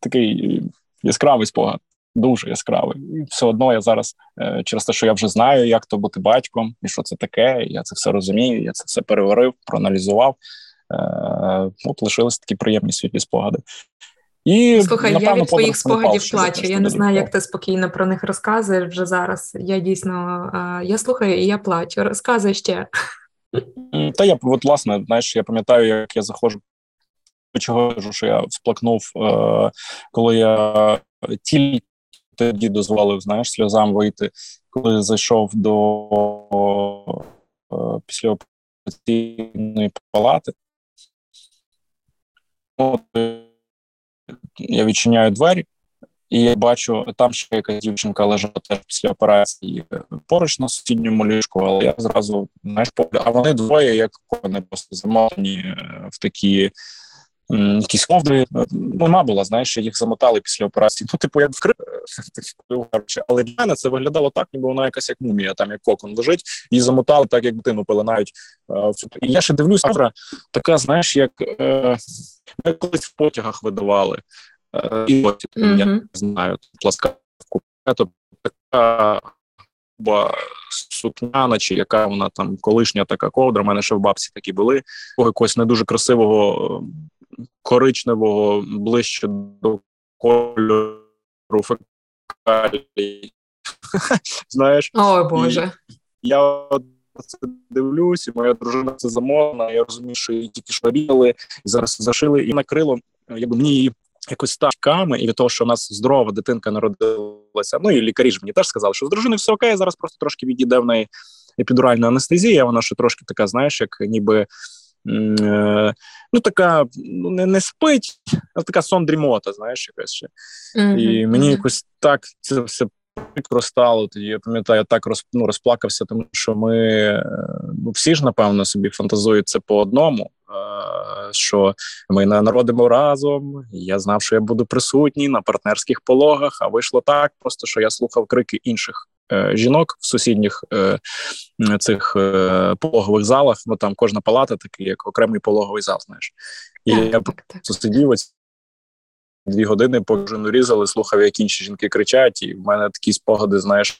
Такий яскравий спогад, дуже яскравий. І все одно я зараз, е, через те, що я вже знаю, як то бути батьком, і що це таке. Я це все розумію, я це все переварив, проаналізував. Е, от лишились такі приємні світлі спогади. І слухай, напевно, я від твоїх спогадів плачу. Я не знаю, як ти спокійно про них розказуєш вже зараз. Я дійсно я слухаю і я плачу. Розказуй ще. Та я от власне, знаєш, я пам'ятаю, як я заходжу. Чого що я сплакнув, е, коли я тільки тоді дозволив знаєш, сльозам вийти, коли зайшов до е, післяопераційної палати. От, я відчиняю двері, І я бачу, там ще якась дівчинка лежала теж після операції поруч на сусідньому ліжку, але я зразу знаєш, а вони двоє, як вони просто замотані е, в такі якісь ковдри. Вона була, знаєш, їх замотали після операції. Ну, типу, як вкрив, <laughs> але для мене це виглядало так, ніби вона якась як мумія, там як кокон лежить, її замотали так, як дитину пеленають. І я ще дивлюсь, автора така, знаєш, як е, колись в потягах видавали. Е, і от я не знаю, пласка тобто така сукняна, чи яка вона там колишня така ковдра. У мене ще в бабці такі були. Якогось не дуже красивого коричневого ближче до кольору фекалій. <laughs> Знаєш, О Боже. Я це дивлюсь, і моя дружина це замовлена. Я розумію, що її тільки що і зараз зашили і накрило. Якби мені її якось таками, і від того, що у нас здорова дитинка народилася. Ну і лікарі ж мені теж сказали, що з дружиною все окей, зараз просто трошки відійде в неї епідуральна анестезія. Вона ще трошки така, знаєш, як ніби. Е, ну, така ну, не не спить, а така сон дрімота, знаєш, якась ще. Mm-hmm. І мені якось так це все прикро стало. Тоді я пам'ятаю, я так роз, ну, розплакався, тому що ми ну, всі ж, напевно, собі фантазують це по одному. Що ми народимо разом. Я знав, що я буду присутній на партнерських пологах. А вийшло так, просто що я слухав крики інших Е, жінок в сусідніх е, цих е, пологових залах. Ну там кожна палата такий, як окремий пологовий зал. Знаєш, і так, я так, так. сидів ось дві години, поки різали, слухав, як інші жінки кричать, і в мене такі спогади, знаєш.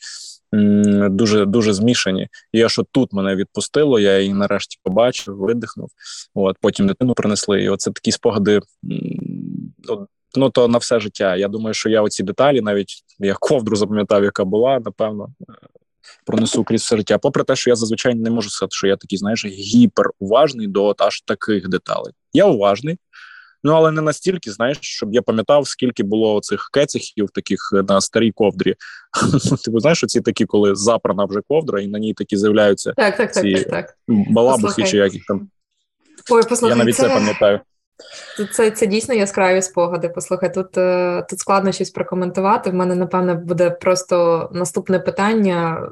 Дуже дуже змішані. І я що тут мене відпустило, я її нарешті побачив, видихнув. От потім дитину принесли. І оце такі спогади ну, ну то на все життя. Я думаю, що я оці деталі, навіть я ковдру запам'ятав, яка була, напевно, е, пронесу крізь все життя. Попри те, що я зазвичай не можу сказати, що я такий, знаєш, гіперуважний до от аж таких деталей. Я уважний. Ну, але не настільки, знаєш, щоб я пам'ятав, скільки було цих кецихів таких на старій ковдрі. Ну, <laughs> типу, знаєш, оці такі, коли запрана вже ковдра, і на ній такі з'являються так, так, ці так, так, балабухи, чи як їх там. Ой, послухай, Я навіть це пам'ятаю. Це це дійсно яскраві спогади. Послухай, тут е, тут складно щось прокоментувати. В мене, напевне, буде просто наступне питання.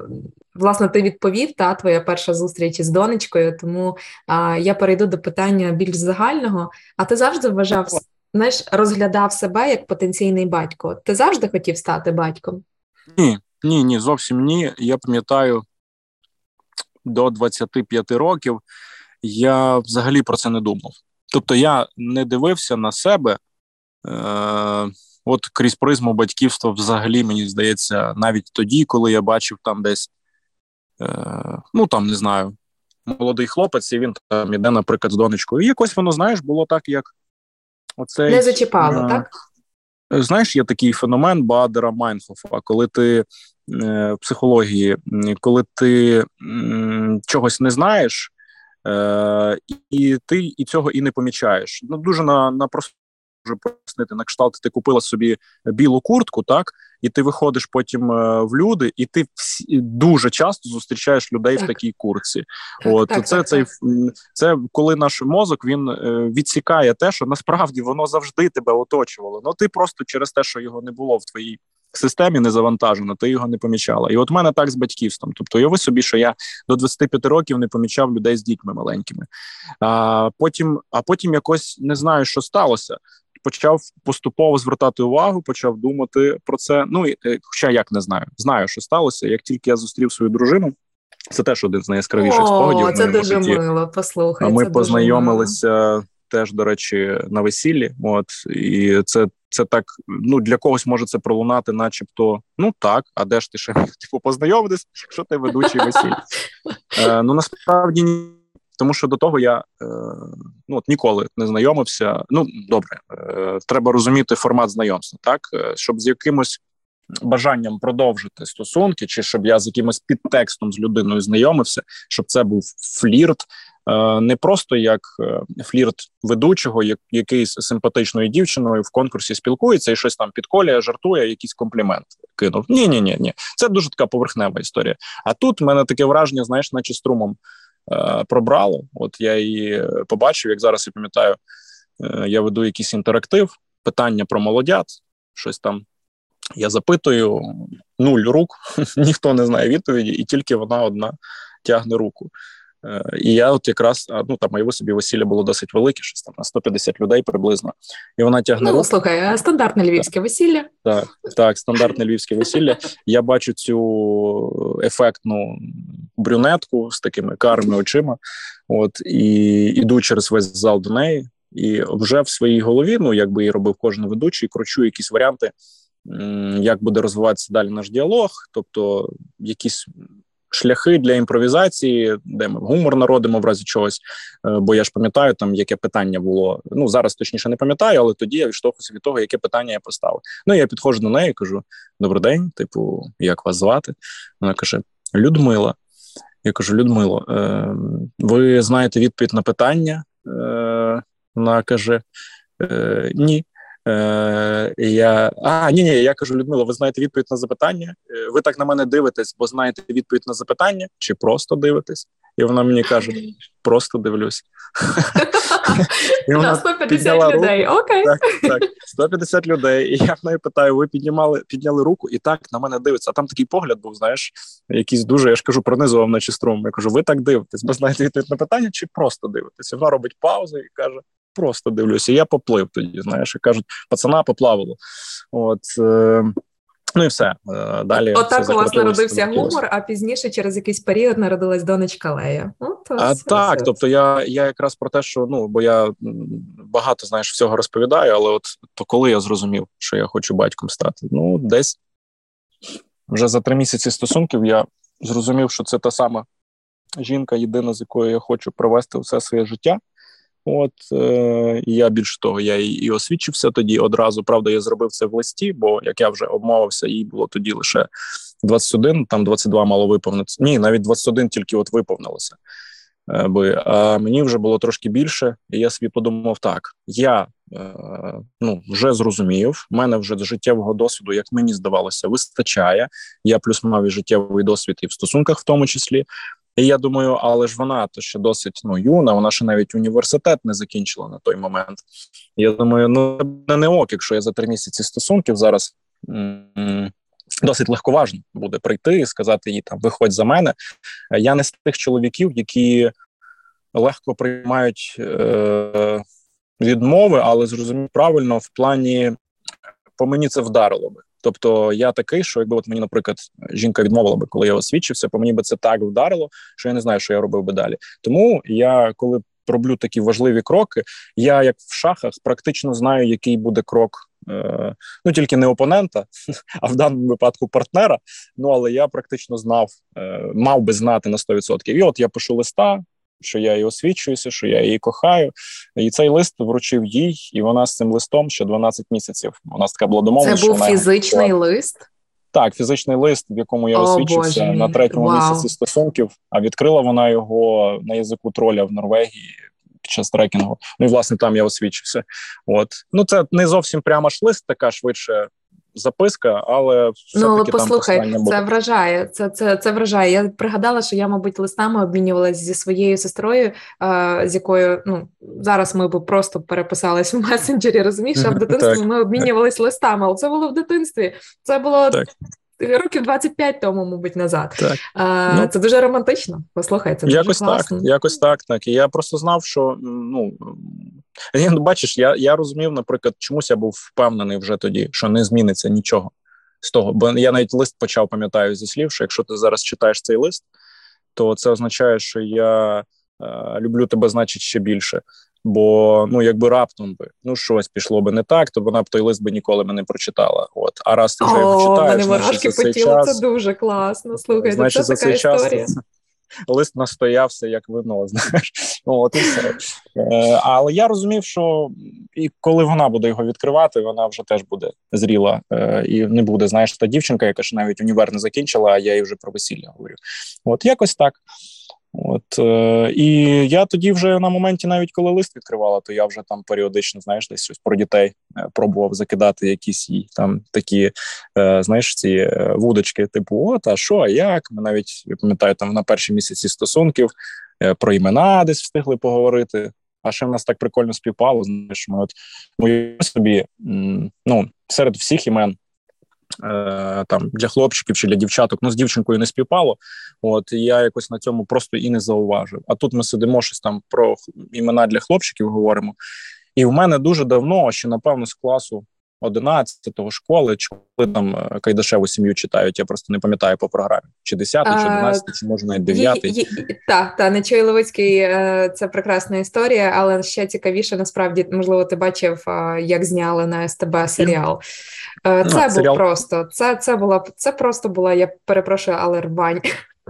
Власне, ти відповів та твоя перша зустріч із донечкою, тому а, я перейду до питання більш загального. А ти завжди вважав, знаєш, розглядав себе як потенційний батько? Ти завжди хотів стати батьком? Ні, ні, ні, зовсім ні. Я пам'ятаю до 25 років я взагалі про це не думав. Тобто я не дивився на себе, е, от крізь призму батьківства, взагалі, мені здається, навіть тоді, коли я бачив там десь, е, ну там не знаю, молодий хлопець, і він там іде, наприклад, з донечкою. І якось воно, знаєш, було так, як оцей. Не зачіпало, е, так? Знаєш, є такий феномен Бадера Майнхофа, коли ти е, в психології, коли ти м, чогось не знаєш. Е, І ти і цього і не помічаєш. Ну дуже на на просто вже пояснити на кшталт. Ти купила собі білу куртку, так і ти виходиш потім е, в люди, і ти всі дуже часто зустрічаєш людей так. в такій курці. Так, От так, це так, цей це коли наш мозок він е, відсікає те, що насправді воно завжди тебе оточувало. Ну ти просто через те, що його не було в твоїй системі не завантажено, ти його не помічала. І от в мене так з батьківством. Тобто, уяви собі, що я до 25 років не помічав людей з дітьми маленькими. А потім, а потім якось не знаю, що сталося. Почав поступово звертати увагу, почав думати про це. Ну і е, хоча як не знаю, знаю, що сталося. Як тільки я зустрів свою дружину, це теж один з найяскравіших О, спогадів. Це дуже житті. мило. Послухай. Ми це познайомилися теж, до речі, на весіллі. От і це це так. Ну для когось може це пролунати, начебто, ну так, а де ж ти ще <laughs> типу познайомитись, якщо ти ведучий весілля? <laughs> Е, Ну насправді ні. Тому що до того я е, ну от ніколи не знайомився. Ну добре, е, треба розуміти формат знайомства, так е, щоб з якимось бажанням продовжити стосунки, чи щоб я з якимось підтекстом з людиною знайомився, щоб це був флірт, не просто як е, флірт ведучого, як якийсь симпатичною дівчиною в конкурсі спілкується і щось там підколює, жартує, якийсь комплімент кинув. Ні, ні, ні, ні. Це дуже така поверхнева історія. А тут в мене таке враження, знаєш, наче струмом е, пробрало. От я її побачив, як зараз я пам'ятаю, е, я веду якийсь інтерактив, питання про молодят, щось там Я запитую нуль рук, <laughs> ніхто не знає відповіді, і тільки вона одна тягне руку. Е, і я от якраз ну там моє собі весілля було досить велике, щось там на 150 людей приблизно. І вона тягне. Ну, слухай, стандартне львівське весілля. Так, так, стандартне львівське весілля. Я бачу цю ефектну брюнетку з такими карими очима. От і іду через весь зал до неї, і вже в своїй голові, ну якби і робив кожен ведучий, кручу якісь варіанти, як буде розвиватися далі наш діалог, тобто якісь шляхи для імпровізації, де ми гумор народимо в разі чогось. Е, бо я ж пам'ятаю, там яке питання було. Ну зараз точніше не пам'ятаю, але тоді я відштовхуюся від того, яке питання я поставив. Ну я підходжу до неї, кажу: добрий день, типу, як вас звати? Вона каже: Людмила. Я кажу: Людмило, е, ви знаєте відповідь на питання? Е, Вона каже: е, Ні. Е, я а ні, ні, я кажу, Людмила, ви знаєте відповідь на запитання? Е, ви так на мене дивитесь, бо знаєте відповідь на запитання, чи просто дивитесь? І вона мені каже: просто дивлюсь. <laughs> І вона 150 людей. Окей. Так, так, 150 людей. І я в неї питаю: ви піднімали, підняли руку і так на мене дивиться. А там такий погляд був, знаєш, якийсь дуже, я ж кажу, пронизував наче струм. Я кажу, ви так дивитесь, бо знаєте відповідь на питання, чи просто дивитесь? І Вона робить паузу і каже: просто дивлюся. Я поплив тоді. Знаєш, кажуть, пацана поплавало. От. Е- Ну і все е, далі. Отак у вас народився гумор, а пізніше через якийсь період народилась донечка Лея. От, а все, так, все. тобто я я якраз про те, що ну бо я багато знаєш всього розповідаю, але от то коли я зрозумів, що я хочу батьком стати, ну десь вже за три місяці стосунків я зрозумів, що це та сама жінка, єдина з якою я хочу провести все своє життя. От е, я більш того, я і, і освідчився тоді одразу. Правда, я зробив це в листі, бо як я вже обмовився, їй було тоді лише 21, там 22 мало виповнитися. Ні, навіть 21 тільки от виповнилося. Е, би, А мені вже було трошки більше, і я собі подумав: так, я е, ну вже зрозумів, в мене вже життєвого досвіду, як мені здавалося, вистачає. Я плюс мав і життєвий досвід і в стосунках, в тому числі. І я думаю, але ж вона то ще досить ну юна, вона ще навіть університет не закінчила на той момент. Я думаю, ну не ок, якщо я за три місяці стосунків зараз. Досить легковажно буде прийти і сказати їй там виходь за мене. Я не з тих чоловіків, які легко приймають е- відмови, але зрозумів правильно в плані по мені це вдарило би. Тобто я такий, що якби от мені, наприклад, жінка відмовила би, коли я освідчився, по мені би це так вдарило, що я не знаю, що я робив би далі. Тому я коли роблю такі важливі кроки, я як в шахах практично знаю, який буде крок. Е, ну тільки не опонента, <laughs> а в даному випадку партнера. Ну але я практично знав, е, мав би знати на 100%. І от я пишу листа, що я її освічуюся, що я її кохаю. І цей лист вручив їй, і вона з цим листом ще 12 місяців. У нас така була домовленість. Це був що фізичний вона... лист. Так, фізичний лист, в якому я О, освічився Боже. на третьому Вау. місяці стосунків. А відкрила вона його на язику троля в Норвегії під час трекінгу. Ну і власне там я освічився. От ну це не зовсім прямо ж лист, така швидше записка, але ну, але послухай, це вражає. Це це це вражає. Я пригадала, що я, мабуть, листами обмінювалася зі своєю сестрою, е, з якою ну зараз ми б просто переписались в месенджері. Розумієш, а в дитинстві ми обмінювалися листами, але це було в дитинстві. Це було. Так. Років 25 тому, мабуть, назад. Так. А, ну, Це дуже романтично. Послухай, це якось дуже класно. так. Якось так. Так. І я просто знав, що ну Ну, бачиш, я я розумів, наприклад, чомусь я був впевнений вже тоді, що не зміниться нічого з того. Бо я навіть лист почав пам'ятаю зі слів, що якщо ти зараз читаєш цей лист, то це означає, що я е, люблю тебе, значить, ще більше. Бо ну, якби раптом би ну щось пішло би не так, то вона б той лист би ніколи мене прочитала. От а раз ти вже його читаєш, значить, за цей час, це дуже класно. Слухай, значить, це за цей історія. час <laughs> лист настоявся як вино. <laughs> Знаєш, от і все. Е, але я розумів, що і коли вона буде його відкривати, вона вже теж буде зріла е, і не буде. Знаєш, та дівчинка, яка ж навіть універ не закінчила, а я їй вже про весілля говорю. От якось так. От е, і я тоді вже на моменті, навіть коли лист відкривала, то я вже там періодично знаєш десь щось про дітей е, пробував закидати якісь їй там такі, е, знаєш, ці е, вудочки, типу, от, а що, а як? Ми навіть я пам'ятаю, там на перші місяці стосунків е, про імена десь встигли поговорити. А ще в нас так прикольно співпало. Знаєш, ми от мої собі ну серед всіх імен там для хлопчиків чи для дівчаток, ну з дівчинкою не співпало. От я якось на цьому просто і не зауважив. А тут ми сидимо щось там про імена для хлопчиків говоримо. І в мене дуже давно, ще напевно, з класу 11-го школи, чи коли там е, Кайдашеву сім'ю читають, я просто не пам'ятаю по програмі. Чи 10 чи 11 чи може навіть 9 Так, та Нечой Левицький е, це прекрасна історія, але ще цікавіше, насправді, можливо, ти бачив, як зняли на СТБ серіал. Е, це а, був серіал. просто, це це була це просто була, я перепрошую, але рвань.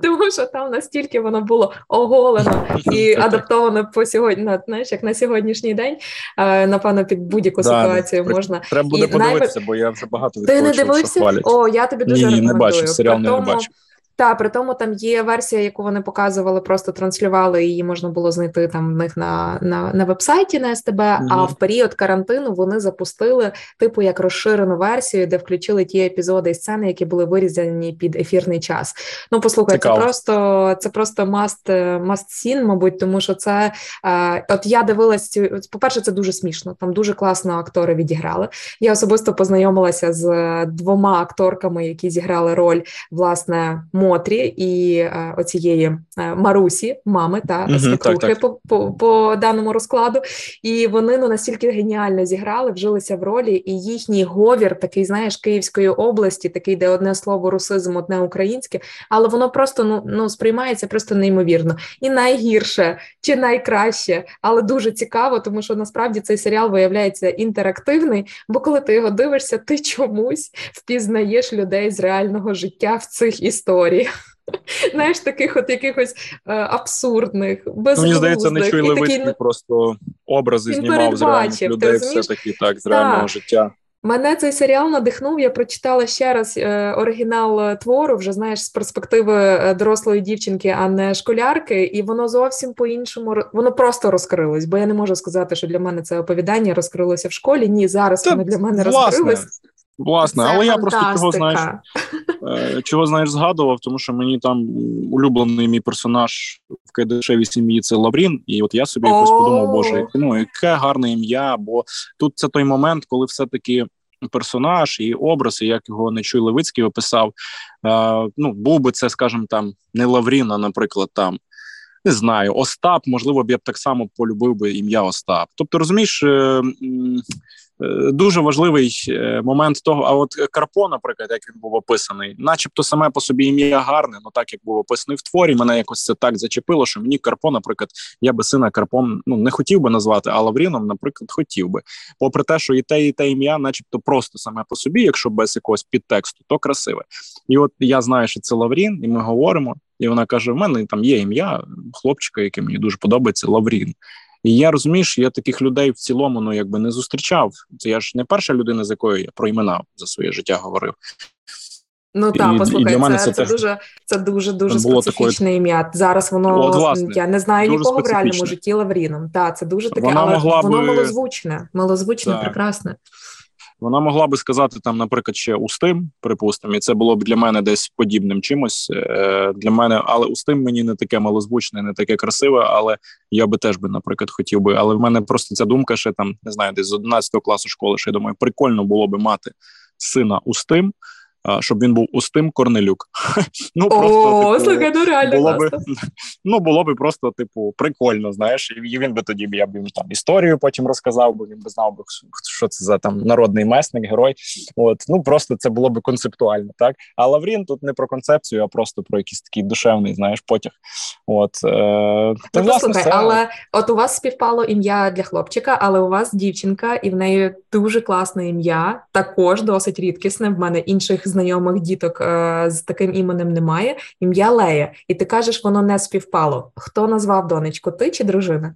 Тому що там настільки воно було оголено <laughs> і адаптовано по сьогодні, на знаєш, як на сьогоднішній день. Е, напевно, під будь-яку да, ситуацію можна. Треба буде і подивитися, най... бо я вже багато Ти не дивився? О, я тобі дуже Ні, рекомендую. не бачу, серіал не бачу. Та при тому там є версія, яку вони показували, просто транслювали її можна було знайти там в них на на, на вебсайті на СТБ. Mm-hmm. А в період карантину вони запустили типу як розширену версію, де включили ті епізоди і сцени, які були вирізані під ефірний час. Ну послухай, Цікаво. це просто це просто must, must seen, мабуть, тому що це е, от я дивилась цю. По перше, це дуже смішно. Там дуже класно актори відіграли. Я особисто познайомилася з двома акторками, які зіграли роль власне. Мотрі і е, оцієї е, Марусі, мами та угу, свекрухи по, по по, даному розкладу. І вони ну настільки геніально зіграли, вжилися в ролі, і їхній говір, такий, знаєш, Київської області, такий, де одне слово русизм, одне українське, але воно просто ну ну сприймається просто неймовірно. І найгірше чи найкраще, але дуже цікаво, тому що насправді цей серіал виявляється інтерактивний. Бо коли ти його дивишся, ти чомусь впізнаєш людей з реального життя в цих історіях історій. <laughs> Знаєш, таких от якихось е, абсурдних, безглуздих. Мені здається, не чуй Левицький такий... просто образи знімав з реальних людей, все-таки так, з реального життя. Мене цей серіал надихнув. Я прочитала ще раз е, оригінал твору, вже знаєш, з перспективи е, дорослої дівчинки, а не школярки, і воно зовсім по-іншому воно просто розкрилось. Бо я не можу сказати, що для мене це оповідання розкрилося в школі. Ні, зараз воно для мене власне. розкрилось. Власне, Це але я просто чого знаєш, е, чого знаєш, згадував, тому що мені там улюблений мій персонаж в Кайдашевій сім'ї це Лаврін, і от я собі якось подумав, боже, ну яке гарне ім'я. Бо тут це той момент, коли все-таки персонаж і образ, і як його Нечуй Левицький описав. Е, ну, був би це, скажімо, там не Лаврін, а, наприклад, там. Не знаю, Остап, можливо, б я б так само полюбив би ім'я Остап. Тобто, розумієш, е, Е, дуже важливий е, момент того. А от Карпо, наприклад, як він був описаний, начебто саме по собі ім'я гарне, ну так як був описаний в творі, мене якось це так зачепило, що мені Карпо, наприклад, я би сина Карпом ну не хотів би назвати, а Лавріном, наприклад, хотів би. Попри те, що і те, і те ім'я, начебто, просто саме по собі, якщо без якогось підтексту, то красиве. І от я знаю, що це Лаврін, і ми говоримо. І вона каже: в мене там є ім'я хлопчика, яке мені дуже подобається, Лаврін. І я розумію, що я таких людей в цілому ну якби не зустрічав. Це я ж не перша людина, з якою я про імена за своє життя говорив. Ну так, послухай, це, це, це дуже це дуже дуже специфічне такої... ім'я. Зараз воно От, власне, я не знаю нікого в реальному житті Лавріном. Та це дуже таке, Вона але воно би... малозвучне, малозвучне, так. прекрасне. Вона могла би сказати там, наприклад, ще Устим, припустимо, і це було б для мене десь подібним чимось. Е, Для мене, але Устим мені не таке малозвучне, не таке красиве, але я би теж би, наприклад, хотів би. Але в мене просто ця думка ще там не знаю, десь з 11 класу школи. Що я думаю, прикольно було би мати сина Устим щоб він був устим Корнелюк. <laughs> Ну просто типу, слухай, ну реально було би <laughs> ну було би просто, типу, прикольно. Знаєш, і він би тоді я б їм там історію потім розказав, бо він би знав би, що це за там народний месник, герой. От ну просто це було би концептуально, так. А Лаврін тут не про концепцію, а просто про якийсь такий душевний, знаєш, потяг. От е, ну, власне, це... але от у вас співпало ім'я для хлопчика, але у вас дівчинка, і в неї дуже класне ім'я, також досить рідкісне. В мене інших знайомих діток е, з таким іменем немає. Ім'я Лея, і ти кажеш, воно не співпало. Хто назвав донечку? Ти чи дружина?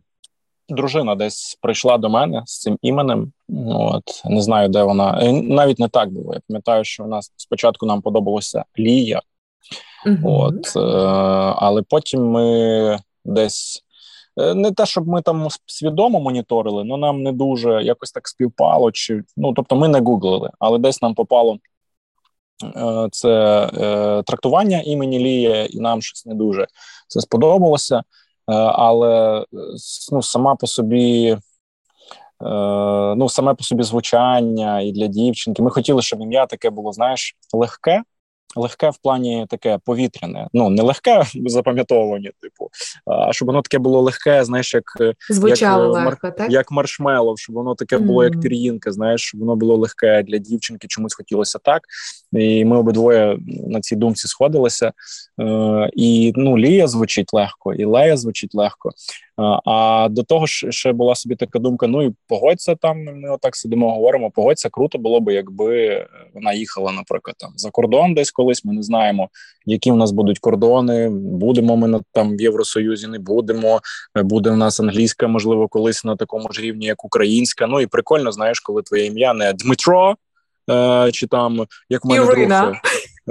Дружина десь прийшла до мене з цим іменем. От не знаю, де вона е, навіть не так було. Я пам'ятаю, що у нас спочатку нам подобалося Лія, угу. от е, але потім ми десь. Не те, щоб ми там свідомо моніторили, але нам не дуже якось так співпало. Чи ну тобто, ми не гуглили, але десь нам попало це е, трактування імені Лія, і нам щось не дуже це сподобалося. Е, але ну, сама по собі ну, саме по собі звучання і для дівчинки. Ми хотіли, щоб ім'я таке було, знаєш, легке легке в плані таке повітряне. Ну не легке <laughs> запам'ятовування, типу, а щоб воно таке було легке, знаєш, як е, звучало як, легко, мар- так? як маршмелов, щоб воно таке було, mm. як пір'їнка. Знаєш, щоб воно було легке для дівчинки. Чомусь хотілося так. І ми обидвоє на цій думці сходилися. Е, І ну, Лія звучить легко, і Лея звучить легко. А до того ж, ще була собі така думка: ну і погодься там. Ми отак сидимо, говоримо. Погодься, круто було б, якби вона їхала, наприклад, там за кордон, десь колись. Ми не знаємо, які в нас будуть кордони. Будемо ми на там в Євросоюзі, не будемо. Буде в нас англійська, можливо, колись на такому ж рівні, як українська. Ну і прикольно, знаєш, коли твоє ім'я не Дмитро. Е, чи там як в мене Ірина. друг,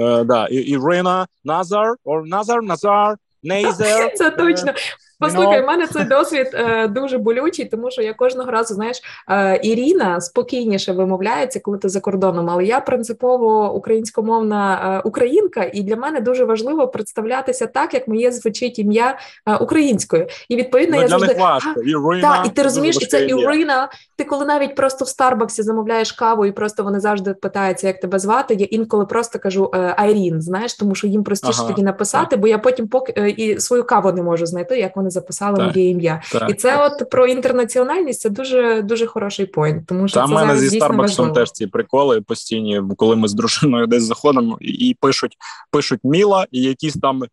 е, да, Ірина Назар, or Назар, Назар, Нейзер. <laughs> Це точно. Послухай, в мене цей досвід е, дуже болючий, тому що я кожного разу знаєш, е, Ірина спокійніше вимовляється, коли ти за кордоном. Але я принципово українськомовна е, українка, і для мене дуже важливо представлятися так, як моє звучить ім'я е, українською. І відповідно ну, я завжди важко. Ірина, і ти розумієш, і це Ірина. Ти коли навіть просто в Старбаксі замовляєш каву, і просто вони завжди питаються, як тебе звати. Я інколи просто кажу е, Айрін, знаєш, тому що їм простіше ага, тоді написати, бо я потім поки е, і свою каву не можу знайти, як вони вони записали так, моє ім'я. Так, і це так. от про інтернаціональність це дуже дуже хороший point. Тому що Та це мене зараз зі Старбаксом теж ці приколи постійні, коли ми з дружиною десь заходимо і пишуть пишуть Міла, і якісь там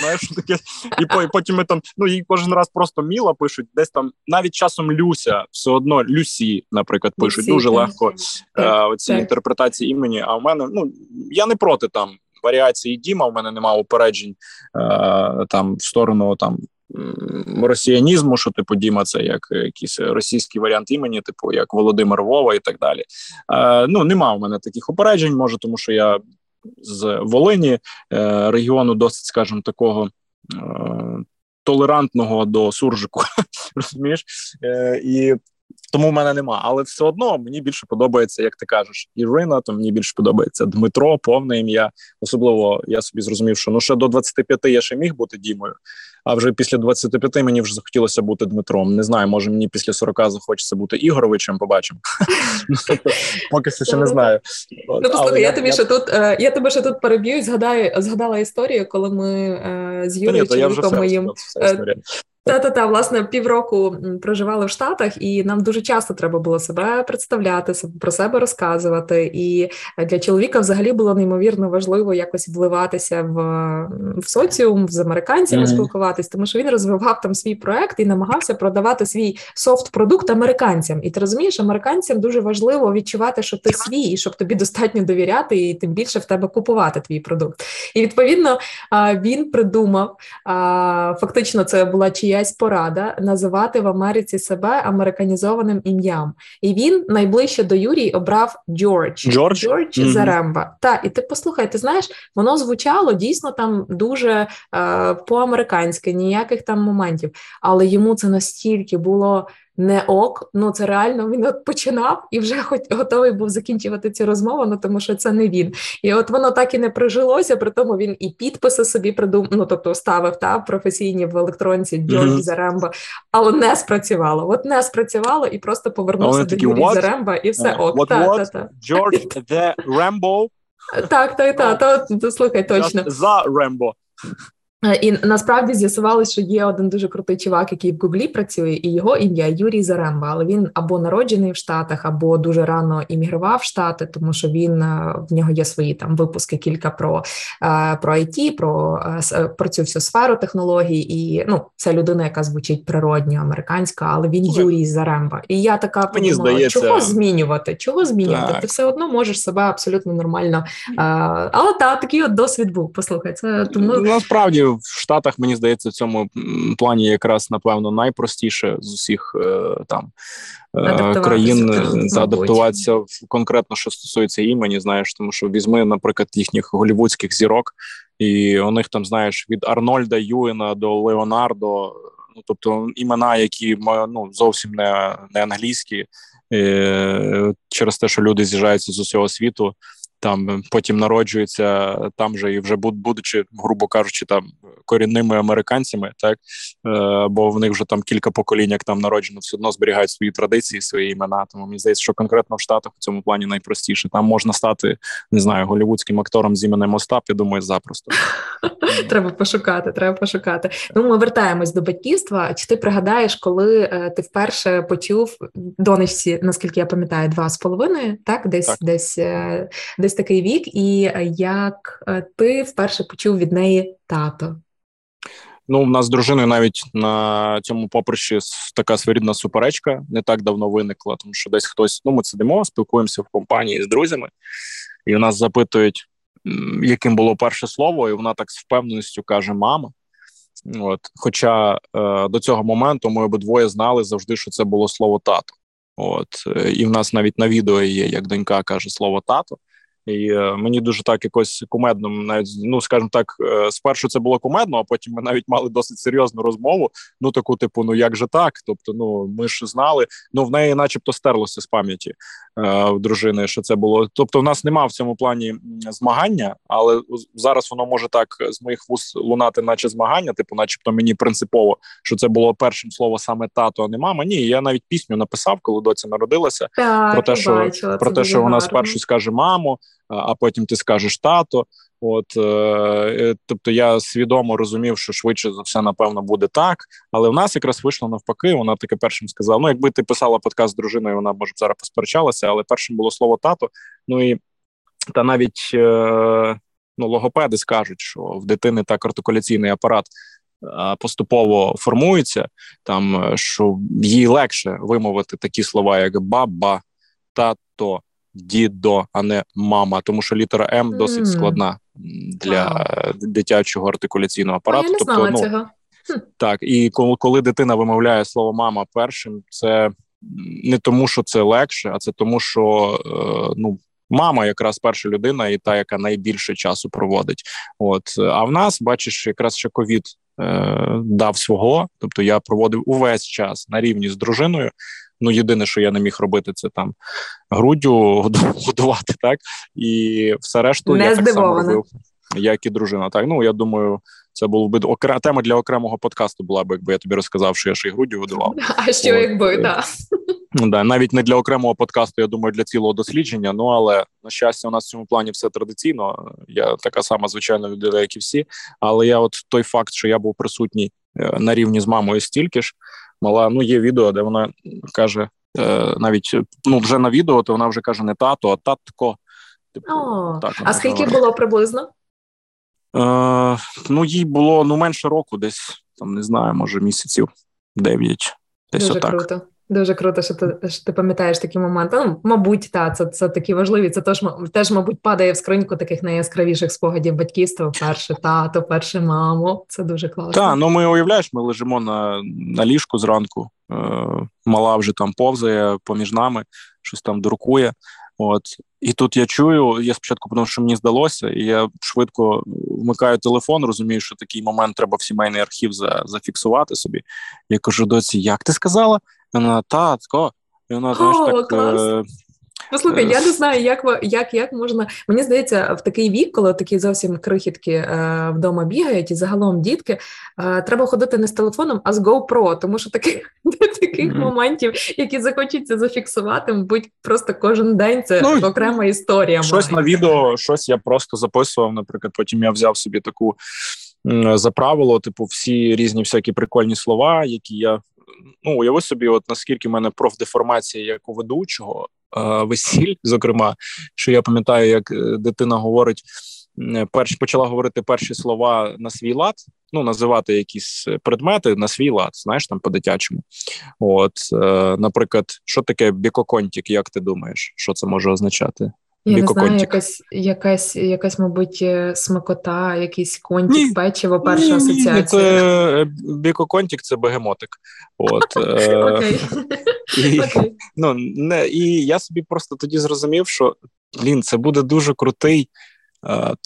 Знаєш, <laughs> таке, і потім ми там ну їй кожен раз просто Міла пишуть, десь там навіть часом Люся, все одно Люсі, наприклад, пишуть Люсі, дуже так. легко так, е, оці так. інтерпретації імені. А в мене ну я не проти там варіації Діма. У мене немає упереджень е, там в сторону там. Росіянізму, що типу Діма, це як якийсь російський варіант імені, типу як Володимир Вова і так далі. Е, Ну нема в мене таких упереджень, може, тому що я з Волині е, регіону досить, скажімо, такого е, толерантного до суржику. <laughs> Розумієш? Е, І тому в мене нема. Але все одно мені більше подобається, як ти кажеш, Ірина. То мені більше подобається Дмитро, повне ім'я. Особливо я собі зрозумів, що ну ще до 25 я ще міг бути Дімою. А вже після 25 мені вже захотілося бути Дмитром. Не знаю, може мені після 40 захочеться бути Ігоровичем. Побачимо. <laughs> Поки що ще не знаю. Ну послухай, я тобі ще тут. Е, я тебе ще тут переб'ю. Згадаю, згадала історію, коли ми е, з Юрією чоловіком моїм. Та та та власне півроку проживали в Штатах, і нам дуже часто треба було себе представляти, про себе розказувати. І для чоловіка взагалі було неймовірно важливо якось вливатися в в соціум з американцями, mm-hmm. Спілкуватись, тому що він розвивав там свій проект і намагався продавати свій софт-продукт американцям. І ти розумієш, американцям дуже важливо відчувати, що ти свій, і щоб тобі достатньо довіряти, і тим більше в тебе купувати твій продукт. І відповідно він придумав фактично, це була чиясь порада називати в Америці себе американізованим ім'ям. І він найближче до Юрії обрав Джордж Джордж, Джордж mm-hmm. Заремба. Так, і ти послухай, ти знаєш, воно звучало дійсно там дуже е, по-американськи, ніяких там моментів. Але йому це настільки було не ок. Ну це реально він от починав і вже хоч готовий був закінчувати цю розмову, ну тому що це не він. І от воно так і не прижилося. При тому він і підписи собі придумав, ну тобто ставив та професійні в електронці Джордж mm-hmm. Заремба, але не спрацювало. От не спрацювало і просто повернувся до Юрія Заремба, і все ок. What, та, what? Та. George the Rambo? Так, так, так, то слухай точно. За Рембо. Е, і насправді з'ясувалося, що є один дуже крутий чувак, який в Гуглі працює, і його ім'я Юрій Заремба. Але він або народжений в Штатах, або дуже рано іммігрував в Штати, тому що він е, в нього є свої там випуски кілька про е, про IT, про про цю всю сферу технологій. І ну, це людина, яка звучить природньо, американська, але він Ой. Юрій Заремба. І я така Мені подумала, здається... чого змінювати? Чого змінювати? Так. Ти все одно можеш себе абсолютно нормально. Але та такий от досвід був. Послухай, це тому насправді в Штатах мені здається в цьому плані якраз напевно найпростіше з усіх е, там е, країн та адаптуватися в конкретно, що стосується імені, знаєш, тому що візьми, наприклад, їхніх голівудських зірок, і у них там знаєш від Арнольда Юена до Леонардо. Ну, тобто імена, які ну зовсім не не англійські, е, через те, що люди з'їжджаються з усього світу там потім народжуються там же і вже будучи, грубо кажучи, там корінними американцями, так е, бо в них вже там кілька поколінь, як там народжено, все одно зберігають свої традиції, свої імена. Тому мені здається, що конкретно в Штатах в цьому плані найпростіше. Там можна стати не знаю голівудським актором з іменем Остап. Я думаю, запросто <laughs> треба пошукати. Треба пошукати. Ну ми вертаємось до батьківства. Чи ти пригадаєш, коли е, ти вперше почув донечці, наскільки я пам'ятаю, два з половиною, так десь так. десь е, десь такий вік, і як е, ти вперше почув від неї тато? Ну, у нас з дружиною навіть на цьому поприщі така своєрідна суперечка не так давно виникла, тому що десь хтось, ну, ми сидимо, спілкуємося в компанії з друзями, і у нас запитують, яким було перше слово, і вона так з впевненістю каже: Мама. От, Хоча е, до цього моменту ми обидвоє знали завжди, що це було слово тато. От, е, І в нас навіть на відео є, як донька каже слово тато. І е, мені дуже так якось кумедно, навіть ну скажімо так, е, спершу це було кумедно, а потім ми навіть мали досить серйозну розмову. Ну таку, типу, ну як же так? Тобто, ну ми ж знали, ну в неї, начебто, стерлося з пам'яті в дружини, що це було. Тобто, в нас немає в цьому плані змагання, але зараз воно може так з моїх вуст лунати, наче змагання, типу, начебто, мені принципово, що це було першим слово саме тато, а не мама. Ні, я навіть пісню написав, коли доця народилася. Так, про те, що бачила, про те, що вона спершу скаже мамо а потім ти скажеш тато. От, е, е, тобто я свідомо розумів, що швидше за все, напевно, буде так. Але в нас якраз вийшло навпаки. Вона таке першим сказала: ну, якби ти писала подкаст з дружиною, вона може б зараз посперечалася, але першим було слово тато. Ну і та навіть е, ну, логопеди скажуть, що в дитини так артикуляційний апарат. Поступово формується там, що їй легше вимовити такі слова, як баба, тато, дідо, а не мама, тому що літера М досить складна для wow. дитячого артикуляційного апарату. А я не тобто, ну, цього. Так, і коли, коли дитина вимовляє слово мама першим, це не тому, що це легше, а це тому, що е, ну. Мама якраз перша людина, і та, яка найбільше часу проводить. От а в нас, бачиш, якраз ще ковід е, дав свого. Тобто я проводив увесь час на рівні з дружиною. Ну, єдине, що я не міг робити, це там груддю <laughs> годувати, так і все решту не я так само робив, як і дружина. Так, ну я думаю, це було б окрема тема для окремого подкасту. Була б, якби я тобі розказав, що я ще й груддю годував. <laughs> А що От, якби так. Ну, да, навіть не для окремого подкасту, я думаю, для цілого дослідження. Ну але на щастя, у нас в цьому плані все традиційно. Я така сама звичайна людина, як і всі. Але я, от той факт, що я був присутній е, на рівні з мамою стільки ж, мала. Ну, є відео, де вона каже е, навіть ну вже на відео, то вона вже каже не тато, а татко. Типу, О, так, А скільки було приблизно? Е, Ну, їй було ну менше року, десь там не знаю, може місяців дев'ять. Десь Дуже отак. круто. Дуже круто, що ти що ти пам'ятаєш такі моменти. Ну, мабуть, та це це такі важливі. Це теж, теж, мабуть, падає в скриньку таких найяскравіших спогадів батьківства. Перше тато, перше мамо. Це дуже класно. Так, ну ми уявляєш, ми лежимо на на ліжку зранку. Е, Мала вже там повзає поміж нами, щось там дуркує. От і тут я чую. Я спочатку тому що мені здалося, і я швидко вмикаю телефон. Розумію, що такий момент треба в сімейний архів за, зафіксувати собі. Я кажу, доці, як ти сказала? Вона татко, і вона знаєш, О, так. Клас. Е- Послухай, я не знаю, як як, як можна. Мені здається, в такий вік, коли такі зовсім крихітки е, вдома бігають, і загалом дітки, е, треба ходити не з телефоном, а з GoPro, тому що <laughs> таких таких mm-hmm. моментів, які захочеться зафіксувати, мабуть, просто кожен день це ну, окрема історія. Щось має. на відео, щось я просто записував. Наприклад, потім я взяв собі таку за правило, типу, всі різні всякі прикольні слова, які я ну уяви собі, от наскільки в мене профдеформація як у ведучого е, весіль, зокрема, що я пам'ятаю, як е, дитина говорить. Перш почала говорити перші слова на свій лад, ну називати якісь предмети на свій лад, знаєш, там по-дитячому. От, е, наприклад, що таке бікоконтік, як ти думаєш, що це може означати? Я не знаю, якась, якась, якась, мабуть, е, смакота, якийсь контік, ні, печиво, перша ні, асоціація. Ні, це е, бікоконтік, це бегемотик. От, <laughs> е, і, <laughs> ну, не, і я собі просто тоді зрозумів, що блін, це буде дуже крутий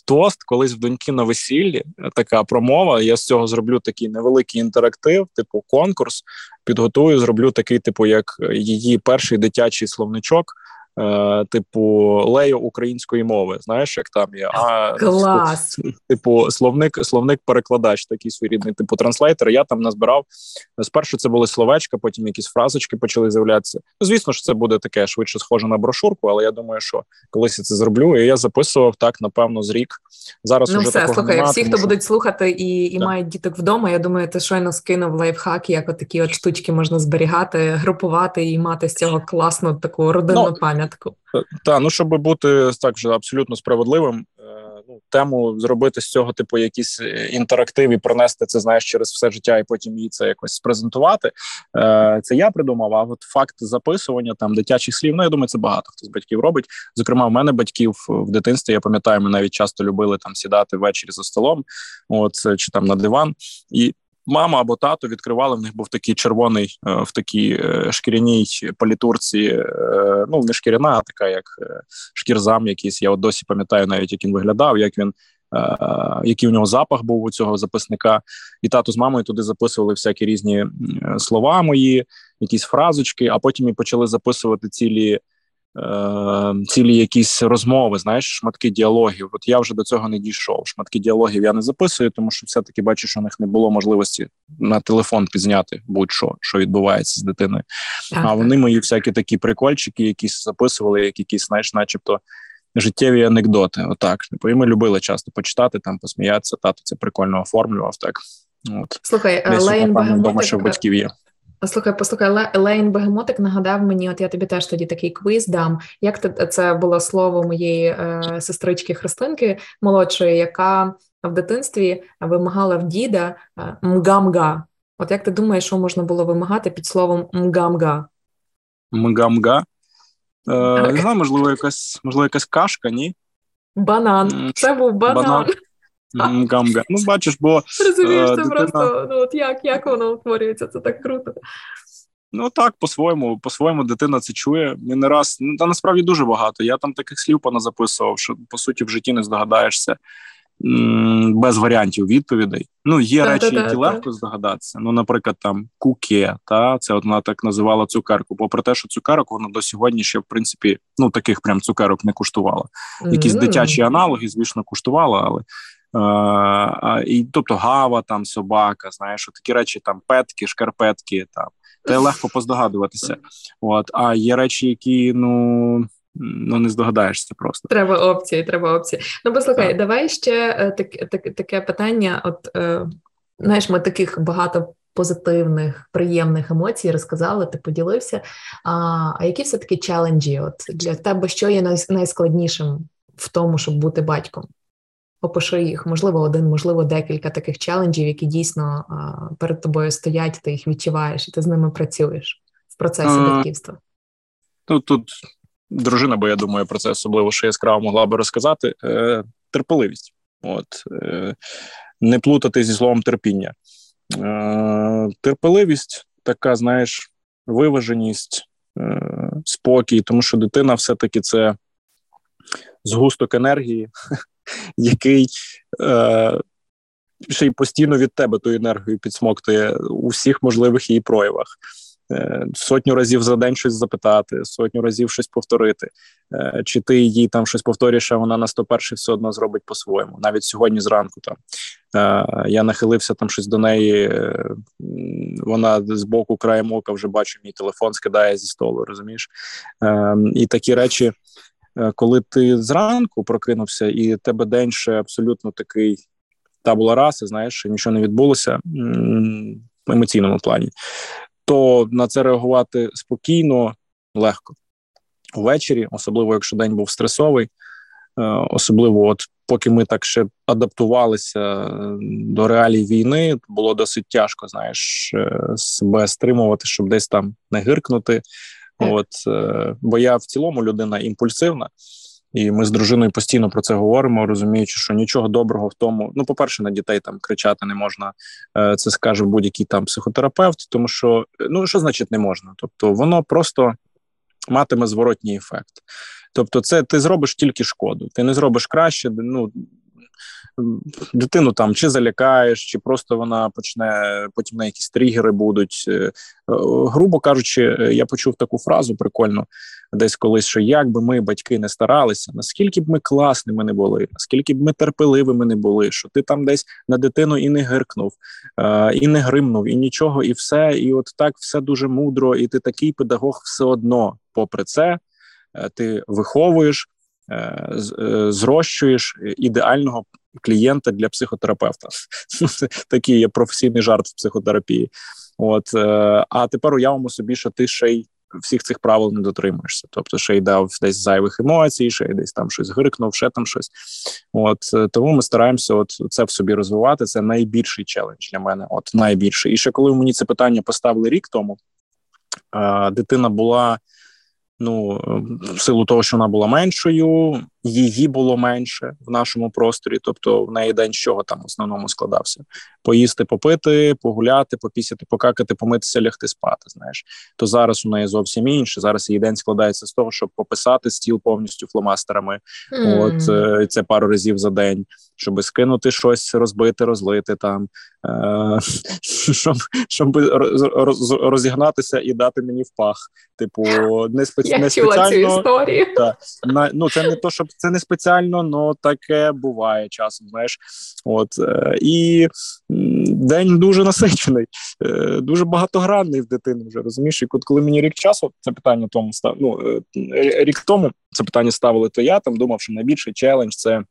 тост, колись в доньки на весіллі, така промова. Я з цього зроблю такий невеликий інтерактив, типу конкурс. Підготую, зроблю такий, типу, як її перший дитячий словничок. Е, типу лею української мови. Знаєш, як там є а клас <laughs> типу словник, словник-перекладач, такий своєрідний, типу translator. Я там назбирав спершу. Це були словечка, потім якісь фразочки почали з'являтися. Ну, звісно ж, це буде таке швидше схоже на брошурку, але я думаю, що колись я це зроблю. І я записував так, напевно, з рік. Зараз ну, уже все, такого слухай, нема, всі, тому, хто що... будуть слухати і і мають діток вдома. Я думаю, ти щойно скинув лайфхак, як такі от штучки можна зберігати, групувати і мати з цього класну таку родинну ну, пам'ятку. Так, ну щоб бути так вже абсолютно справедливим. Е, ну, тему зробити з цього, типу, якісь е, інтерактив і пронести це, знаєш, через все життя, і потім її це якось спрезентувати. Е, Це я придумав. А от факт записування там дитячих слів. Ну я думаю, це багато хто з батьків робить. Зокрема, в мене батьків в дитинстві. Я пам'ятаю, ми навіть часто любили там сідати ввечері за столом, от чи там на диван і мама або тато відкривали. В них був такий червоний е, в такій е, шкіряній палітурці. Е, ну не шкіряна, а така як шкірзам. Якийсь я от досі пам'ятаю, навіть як він виглядав, як він. Який у нього запах був у цього записника, і тато з мамою туди записували всякі різні слова мої, якісь фразочки, а потім і почали записувати цілі цілі якісь розмови, знаєш, шматки діалогів. От я вже до цього не дійшов. Шматки діалогів я не записую, тому що все-таки бачу, що у них не було можливості на телефон пізняти будь-що, що відбувається з дитиною. Так, а вони мої всякі такі прикольчики, якісь записували, як якісь, знаєш, начебто. Життєві анекдоти, отак. І ми любили часто почитати, там посміятися. Тато це прикольно оформлював. Так от Слухай, Лейн Багамотик... батьків є. Слухай, послухай, Лейн Бегемотик нагадав мені, от я тобі теж тоді такий квиз дам. Як це було слово моєї е, сестрички Христинки молодшої, яка в дитинстві вимагала в діда е, мгамга? От як ти думаєш, що можна було вимагати під словом мгамга? Мгамга? Е, Не знаю, можливо, якась можливо, якась кашка, ні? Банан. Це був банан. банан. Гамга. Ну, бачиш, бо розумієш, це дитина... просто ну от як як воно утворюється, це так круто. Ну так, по-своєму, по-своєму, дитина це чує. І не раз ну, та насправді дуже багато. Я там таких слів поназаписував, що по суті в житті не здогадаєшся без варіантів відповідей. Ну, є та, речі, та, які та, легко здогадатися. Ну, наприклад, там куке, та це от вона так називала цукерку. Попри те, що цукерок вона до сьогодні ще в принципі ну таких прям цукерок не куштувала. Якісь mm-hmm. дитячі аналоги, звісно, куштувала, але. І, Тобто гава, там собака, знаєш, такі речі, там петки, шкарпетки, там те легко поздогадуватися. От, А є речі, які ну. Ну, не здогадаєшся просто. Треба опції, треба опції. Ну, послухай, так. давай ще е, так, так, таке питання. От е, знаєш, ми таких багато позитивних, приємних емоцій розказали, ти поділився. А а які все таки челенджі? От для тебе що є найскладнішим в тому, щоб бути батьком? Опиши їх, можливо, один, можливо, декілька таких челенджів, які дійсно перед тобою стоять, ти їх відчуваєш, і ти з ними працюєш в процесі батьківства. Ну тут дружина, бо я думаю, про це особливо що яскраво могла би розказати. Е, Терпеливість, от е, не плутати зі словом терпіння. Е, Терпеливість, така, знаєш, виваженість, е, спокій, тому що дитина все-таки це згусток енергії. Який е, ще й постійно від тебе ту енергію підсмоктує у всіх можливих її проявах. Е, сотню разів за день щось запитати, сотню разів щось повторити. Е, чи ти їй там щось повторюєш, а вона на 101 все одно зробить по-своєму. Навіть сьогодні зранку там е, я нахилився там щось до неї. Вона з боку краєм ока вже бачу, мій телефон скидає зі столу. Розумієш? І такі речі коли ти зранку прокинувся, і тебе день ще абсолютно такий табула раси, знаєш, нічого не відбулося в емоційному плані, то на це реагувати спокійно, легко. Увечері, особливо якщо день був стресовий, е, особливо, от поки ми так ще адаптувалися е, до реалій війни, було досить тяжко, знаєш, себе стримувати, щоб десь там не гиркнути, От е, бо я в цілому людина імпульсивна, і ми з дружиною постійно про це говоримо, розуміючи, що нічого доброго в тому. Ну, по-перше, на дітей там кричати не можна. Е, це скаже будь-який там психотерапевт, тому що ну що значить не можна? Тобто, воно просто матиме зворотній ефект. Тобто, це ти зробиш тільки шкоду, ти не зробиш краще. Ну дитину там чи залякаєш, чи просто вона почне потім на якісь тригери будуть. Е, е, грубо кажучи, я почув таку фразу прикольну десь колись, що як би ми, батьки, не старалися, наскільки б ми класними не були, наскільки б ми терпеливими не були, що ти там десь на дитину і не гиркнув, і не гримнув, і нічого, і все. І от так все дуже мудро, і ти такий педагог все одно, попри це, ти виховуєш. Е, е, зрощуєш ідеального клієнта для психотерапевта. <laughs> Такий є професійний жарт в психотерапії. От е, а тепер уявимо собі, що ти ще й всіх цих правил не дотримуєшся. Тобто, ще й дав десь зайвих емоцій, ще й десь там щось грикнув, ще там щось. От тому ми стараємося, от це в собі розвивати. Це найбільший челендж для мене. От найбільший. І ще коли мені це питання поставили рік тому, дитина була ну в силу того, що вона була меншою, її було менше в нашому просторі. Тобто, в неї день з чого там в основному складався: поїсти, попити, погуляти, попісяти, покакати, помитися, лягти спати. Знаєш, то зараз у неї зовсім інше. Зараз її день складається з того, щоб пописати стіл повністю фломастерами. Mm. От е, це пару разів за день щоб скинути щось, розбити, розлити там, е, <laughs> щоб щоб розігнатися і дати мені в пах. Типу, не спеці... Я не спеціально цю історію. <laughs> Та, на, ну це не то, щоб це не спеціально, але таке буває часом. Знаєш, от е, і день дуже насичений, е, дуже багатогранний в дитини. Вже розумієш, і коли мені рік часу це питання тому став. Ну е, рік тому це питання ставили, то я там думав, що найбільший челендж це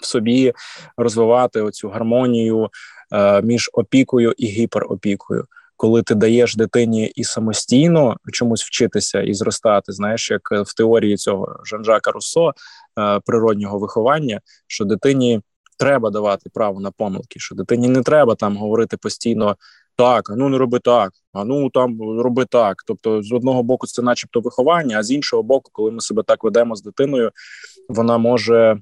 в собі розвивати оцю гармонію е, між опікою і гіперопікою. Коли ти даєш дитині і самостійно чомусь вчитися і зростати, знаєш, як в теорії цього Жан-Жака Руссо е, природнього виховання, що дитині треба давати право на помилки, що дитині не треба там говорити постійно так, а ну не роби так, а ну там роби так. Тобто, з одного боку, це, начебто, виховання, а з іншого боку, коли ми себе так ведемо з дитиною, вона може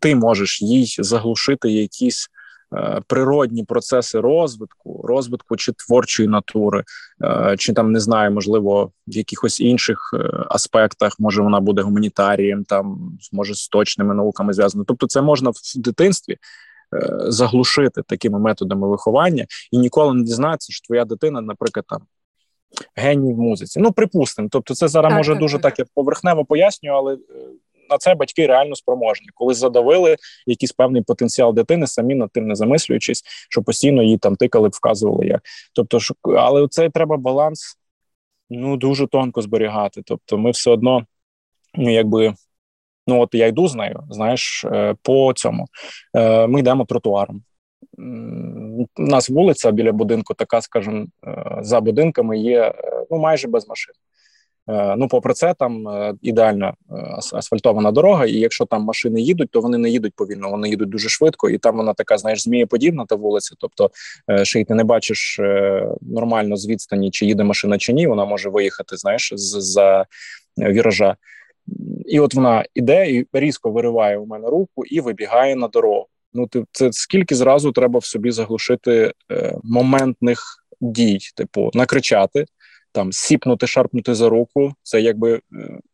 ти можеш їй заглушити якісь е, природні процеси розвитку, розвитку чи творчої натури, е, чи там не знаю, можливо, в якихось інших е, аспектах, може вона буде гуманітарієм, там може з точними науками зв'язано. Тобто, це можна в дитинстві. Заглушити такими методами виховання і ніколи не дізнатися, що твоя дитина, наприклад, там геній в музиці. Ну припустимо. Тобто, це зараз так, може так, дуже так. так я поверхнево пояснюю, але на це батьки реально спроможні, коли задавили якийсь певний потенціал дитини, самі над тим не замислюючись, що постійно її там тикали, вказували як. Тобто, що але це треба баланс ну дуже тонко зберігати. Тобто, ми все одно, ну якби. Ну, от я йду з нею, знаєш, е, по цьому. Е, ми йдемо тротуаром. У нас вулиця біля будинку, така, скажімо, е, за будинками є ну майже без машин. Е, ну, попри це, там е, ідеальна е, асфальтована дорога, і якщо там машини їдуть, то вони не їдуть повільно, вони їдуть дуже швидко, і там вона така, знаєш, змієподібна та вулиця. Тобто, ще й ти не бачиш нормально з відстані, чи їде машина чи ні. Вона може виїхати, знаєш, з за віража. І от вона іде і різко вириває у мене руку і вибігає на дорогу. Ну, ти це скільки зразу треба в собі заглушити моментних дій, типу накричати там сіпнути, шарпнути за руку. Це якби е,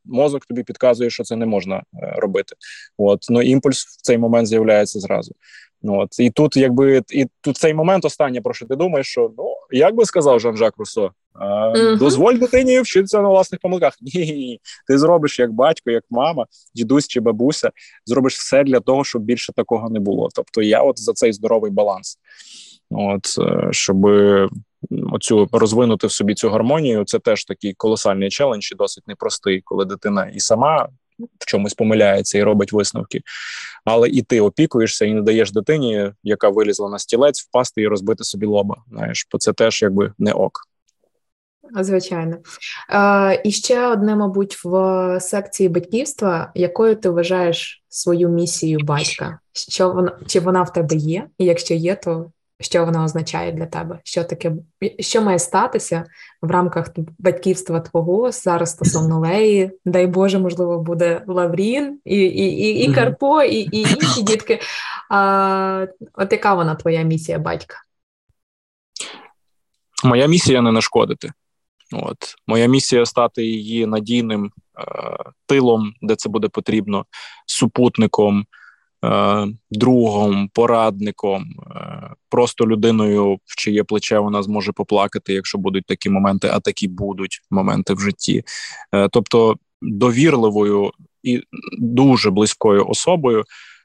мозок тобі підказує, що це не можна е, робити. От ну імпульс в цей момент з'являється зразу. Ну от і тут, якби і тут цей момент останнє про що ти думаєш, що ну як би сказав Жан-Жак Руссо, uh-huh. дозволь дитині вчитися на власних помилках. Ні, ти зробиш як батько, як мама, дідусь чи бабуся, зробиш все для того, щоб більше такого не було. Тобто я от за цей здоровий баланс, от е, щоб оцю розвинути в собі цю гармонію, це теж такий колосальний челендж, і досить непростий, коли дитина і сама в чомусь помиляється і робить висновки. Але і ти опікуєшся і не даєш дитині, яка вилізла на стілець, впасти і розбити собі лоба. Знаєш, бо це теж якби не ок. Звичайно. Е, І ще одне, мабуть, в секції батьківства, якою ти вважаєш свою місію батька? Що вона чи вона в тебе є? І якщо є, то що вона означає для тебе? Що таке, що має статися в рамках батьківства твого зараз стосовно Леї? Дай Боже, можливо, буде Лаврін і і, і, і Карпо, і і інші дітки. А, От яка вона твоя місія, батька? Моя місія не нашкодити. От Моя місія стати її надійним е, тилом, де це буде потрібно, супутником. Другом, порадником, просто людиною, в чиє плече вона зможе поплакати, якщо будуть такі моменти, а такі будуть моменти в житті. Тобто довірливою і дуже близькою особою,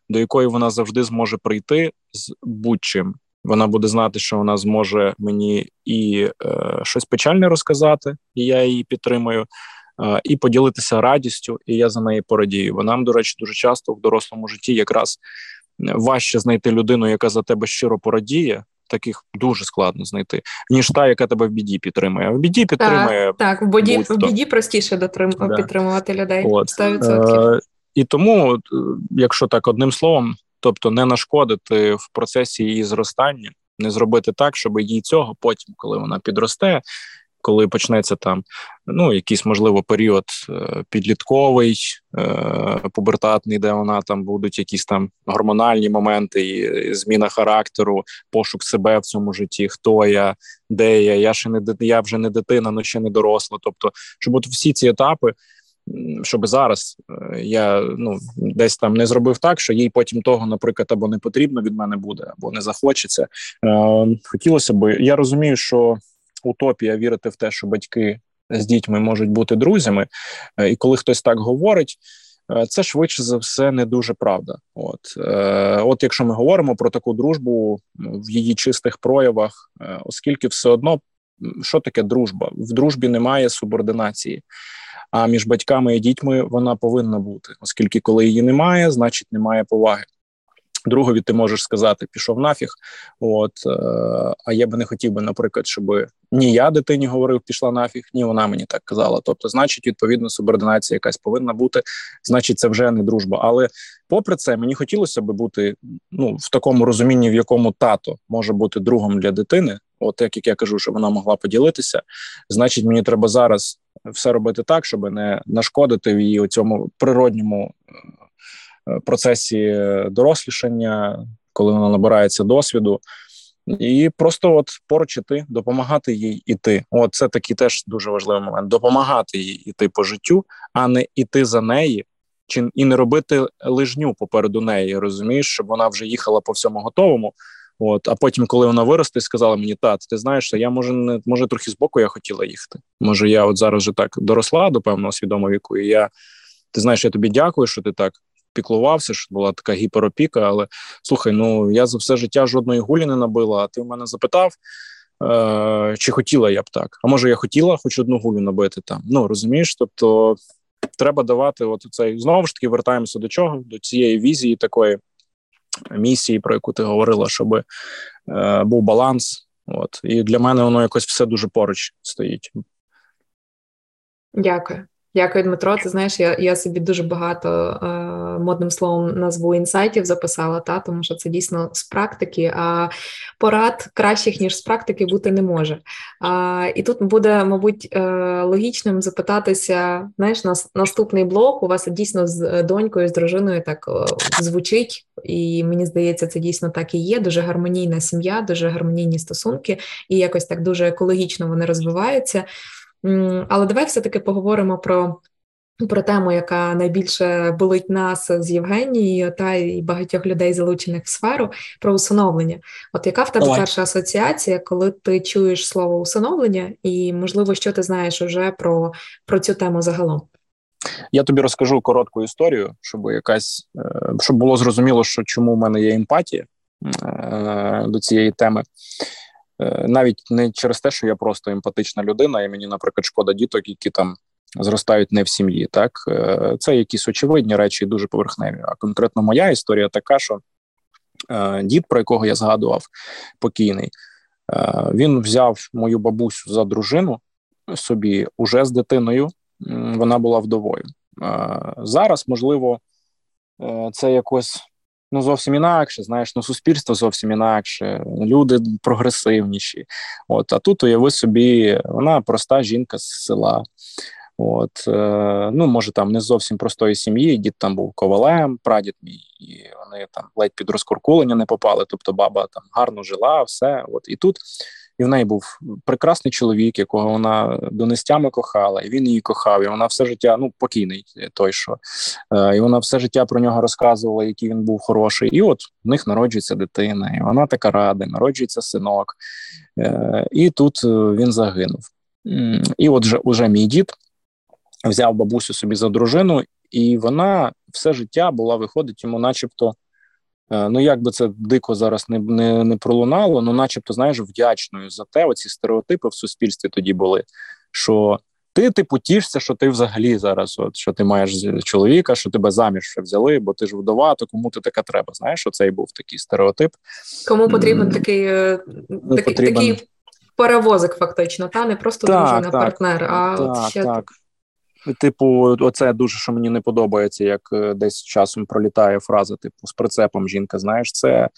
до якої вона завжди зможе прийти з будь-чим. Вона буде знати, що вона зможе мені і е, щось печальне розказати, і я її підтримую, е, і поділитися радістю, і я за неї порадію. Бо нам, до речі, дуже часто в дорослому житті якраз важче знайти людину, яка за тебе щиро порадіє. Таких дуже складно знайти, ніж та, яка тебе в біді підтримує. В біді підтримує так, так в біді в біді простіше дотрим... да. підтримувати людей. От. 100%. Е, І тому, е, якщо так одним словом, тобто не нашкодити в процесі її зростання, не зробити так, щоб їй цього потім, коли вона підросте, коли почнеться там ну якийсь можливо період е, підлітковий, е, пубертатний, де вона там будуть якісь там гормональні моменти, і зміна характеру, пошук себе в цьому житті, хто я, де я, я ще не я вже не дитина, але ще не доросла. Тобто, щоб от всі ці етапи щоб зараз е, я ну десь там не зробив так, що їй потім того, наприклад, або не потрібно від мене буде, або не захочеться. Е, Хотілося би. Я розумію, що утопія вірити в те, що батьки з дітьми можуть бути друзями, е, і коли хтось так говорить. Е, це швидше за все не дуже правда. От е, от якщо ми говоримо про таку дружбу в її чистих проявах, оскільки все одно що таке дружба? В дружбі немає субординації. А між батьками і дітьми вона повинна бути, оскільки, коли її немає, значить немає поваги. Другові ти можеш сказати, пішов нафіг. От е, а я би не хотів би, наприклад, щоб ні я дитині говорив, пішла нафіг, ні вона мені так казала. Тобто, значить, відповідно, субординація якась повинна бути, значить, це вже не дружба. Але попри це, мені хотілося би бути ну в такому розумінні, в якому тато може бути другом для дитини. От як як я кажу, що вона могла поділитися, значить, мені треба зараз все робити так, щоб не нашкодити в її цьому природньому процесі дорослішання, коли вона набирається досвіду. І просто от поруч іти, допомагати їй іти. От це такий теж дуже важливий момент: допомагати їй іти по життю, а не іти за неї, чи і не робити лижню попереду неї. Розумієш, щоб вона вже їхала по всьому готовому. От, а потім, коли вона виросте, сказала мені, тат, ти знаєш, що я може не може трохи збоку я хотіла їхати. Може, я от зараз вже так доросла до певного свідомого віку, і я ти знаєш, я тобі дякую, що ти так піклувався, що була така гіперопіка. Але слухай, ну я за все життя жодної гулі не набила. А ти в мене запитав, е- чи хотіла я б так? А може я хотіла хоч одну гулю набити там? Ну розумієш, тобто треба давати, от цей знову ж таки вертаємося до чого? До цієї візії такої місії, про яку ти говорила, щоб е, був баланс. От і для мене воно якось все дуже поруч стоїть. Дякую. Дякую, Дмитро. Ти знаєш, я я собі дуже багато е, модним словом назву інсайтів записала, та тому що це дійсно з практики, а порад кращих ніж з практики бути не може. А, І тут буде, мабуть, е, логічним запитатися. Знаєш, нас наступний блок у вас дійсно з донькою, з дружиною так е, звучить, і мені здається, це дійсно так і є. Дуже гармонійна сім'я, дуже гармонійні стосунки, і якось так дуже екологічно вони розвиваються. Але давай все-таки поговоримо про про тему, яка найбільше болить нас з Євгенією та й багатьох людей, залучених в сферу, про усиновлення. От яка в тебе Давай. перша асоціація, коли ти чуєш слово усиновлення, і можливо, що ти знаєш уже про, про цю тему загалом? Я тобі розкажу коротку історію, щоб якась е, щоб було зрозуміло, що чому в мене є емпатія е, до цієї теми. Е, навіть не через те, що я просто емпатична людина, і мені, наприклад, шкода діток, які там зростають не в сім'ї. Так е, це якісь очевидні речі, дуже поверхневі. А конкретно моя історія така, що е, дід, про якого я згадував, покійний, він взяв мою бабусю за дружину собі уже з дитиною. Вона була вдовою. Зараз можливо, це якось ну зовсім інакше. Знаєш, ну суспільство зовсім інакше, люди прогресивніші. От а тут уяви собі, вона проста жінка з села. От, е, ну може там не зовсім простої сім'ї. Дід там був ковалем, прадід мій, і вони там ледь під розкуркулення не попали. Тобто баба там гарно жила, все. От і тут і в неї був прекрасний чоловік, якого вона донестями кохала, і він її кохав. І вона все життя, ну покійний той, що е, і вона все життя про нього розказувала, який він був хороший. І от в них народжується дитина, і вона така рада, народжується синок, е, і тут він загинув. І от же уже мій дід взяв бабусю собі за дружину, і вона все життя була виходить йому, начебто. Е, ну, як би це дико зараз не не, не пролунало, ну, начебто, знаєш, вдячною за те, оці стереотипи в суспільстві тоді були. Що ти типу тішся, що ти взагалі зараз, от що ти маєш чоловіка, що тебе заміж ще взяли, бо ти ж вдова, то кому ти така треба? Знаєш, оцей був такий стереотип. Кому потрібен такий е, ну, такий, потрібен... такий перевозик, фактично, та не просто дружина, партнер, а так, от ще так. Типу, оце дуже що мені не подобається, як е, десь часом пролітає фраза, типу, з прицепом жінка. Знаєш, це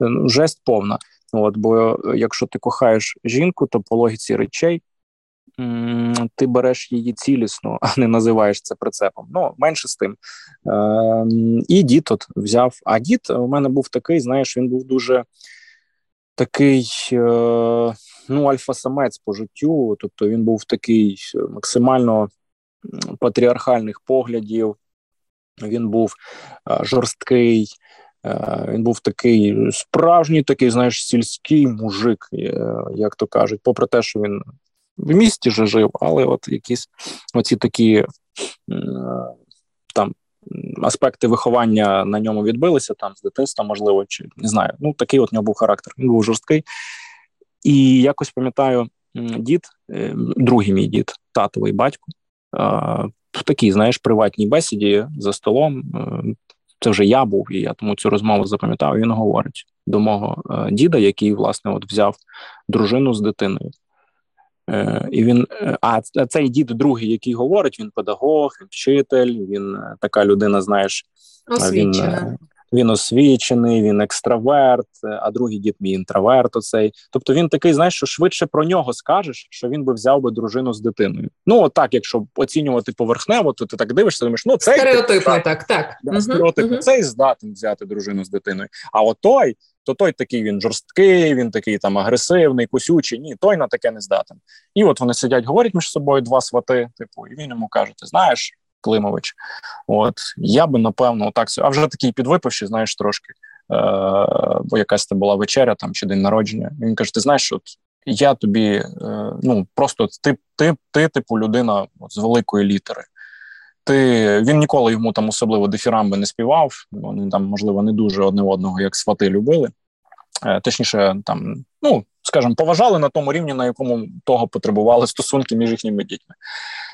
ну, жесть повна. От, бо е, якщо ти кохаєш жінку, то по логіці речей ти береш її цілісно, <laughs> а не називаєш це прицепом. Ну, менше з тим. Е, І дід от взяв. А дід у мене був такий, знаєш, він був дуже такий. Е, ну, альфа-самець по життю, тобто він був такий максимально патріархальних поглядів. Він був а, жорсткий, а, він був такий справжній, такий, знаєш, сільський мужик, е, як то кажуть, попри те, що він в місті же жив, але от якісь оці такі там аспекти виховання на ньому відбилися там з дитинства, можливо, чи не знаю. Ну, такий от нього був характер. Він був жорсткий. І якось пам'ятаю, дід, е, другий мій дід, татовий батько в такій, знаєш, приватній бесіді за столом. Е, це вже я був, і я тому цю розмову запам'ятав. Він говорить до мого е, діда, який власне от взяв дружину з дитиною. Е, і він, а цей дід, другий, який говорить, він педагог, він вчитель, він така людина, знаєш, Освічена. він він освічений, він екстраверт, а другий дід мій інтроверт. Оцей. Тобто він такий, знаєш, що швидше про нього скажеш, що він би взяв би дружину з дитиною. Ну, от так, якщо оцінювати поверхнево, то ти так дивишся, думаєш, ну цей стереотипно, так, так. Да, угу, стереотипно, угу. цей здатен взяти дружину з дитиною. А от той, то той такий він жорсткий, він такий там агресивний, кусючий. Ні, той на таке не здатен. І от вони сидять, говорять між собою два свати. Типу, і він йому каже: Ти знаєш. Климович. От я би напевно так а вже такий підвипивши, знаєш, трошки. Е, Бо якась це була вечеря там чи день народження. Він каже: Ти знаєш, от я тобі е, ну просто ти, ти, ти, типу, людина з великої літери. Ти він ніколи йому там особливо дифірамби не співав. Вони там, можливо, не дуже одне одного, як свати любили. Е, точніше, там, ну скажімо, поважали на тому рівні, на якому того потребували стосунки між їхніми дітьми.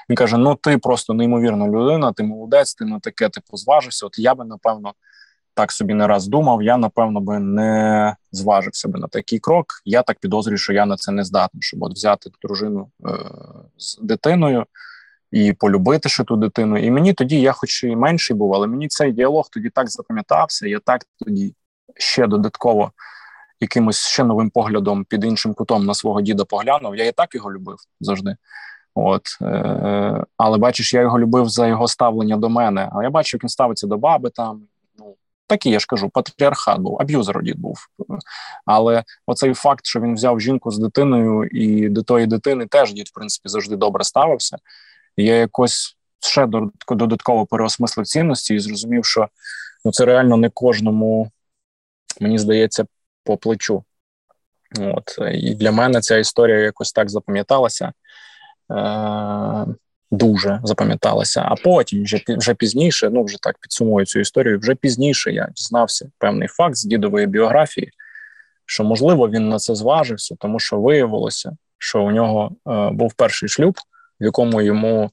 Він каже: Ну, ти просто неймовірна людина, ти молодець, ти на таке типу зважився. От я би напевно так собі не раз думав. Я напевно би не зважився би на такий крок. Я так підозрюю, що я на це не здатний, щоб от взяти дружину е- з дитиною. І полюбити ще ту дитину. І мені тоді, я хоч і менший був, але мені цей діалог тоді так запам'ятався. Я так тоді ще додатково якимось ще новим поглядом під іншим кутом на свого діда поглянув. Я і так його любив завжди. От, е, Але бачиш, я його любив за його ставлення до мене. А я бачу, як він ставиться до баби там. Ну такий я ж кажу, патріархат був, аб'юзер дід був. Але оцей факт, що він взяв жінку з дитиною, і до тої дитини теж дід, в принципі, завжди добре ставився. Я якось ще додатково переосмислив цінності і зрозумів, що ну це реально не кожному, мені здається, по плечу. От І для мене ця історія якось так запам'яталася. Е, Дуже запам'яталася. А потім, вже вже пізніше, ну вже так підсумую цю історію. Вже пізніше я дізнався певний факт з дідової біографії, що можливо він на це зважився, тому що виявилося, що у нього е, був перший шлюб, в якому йому,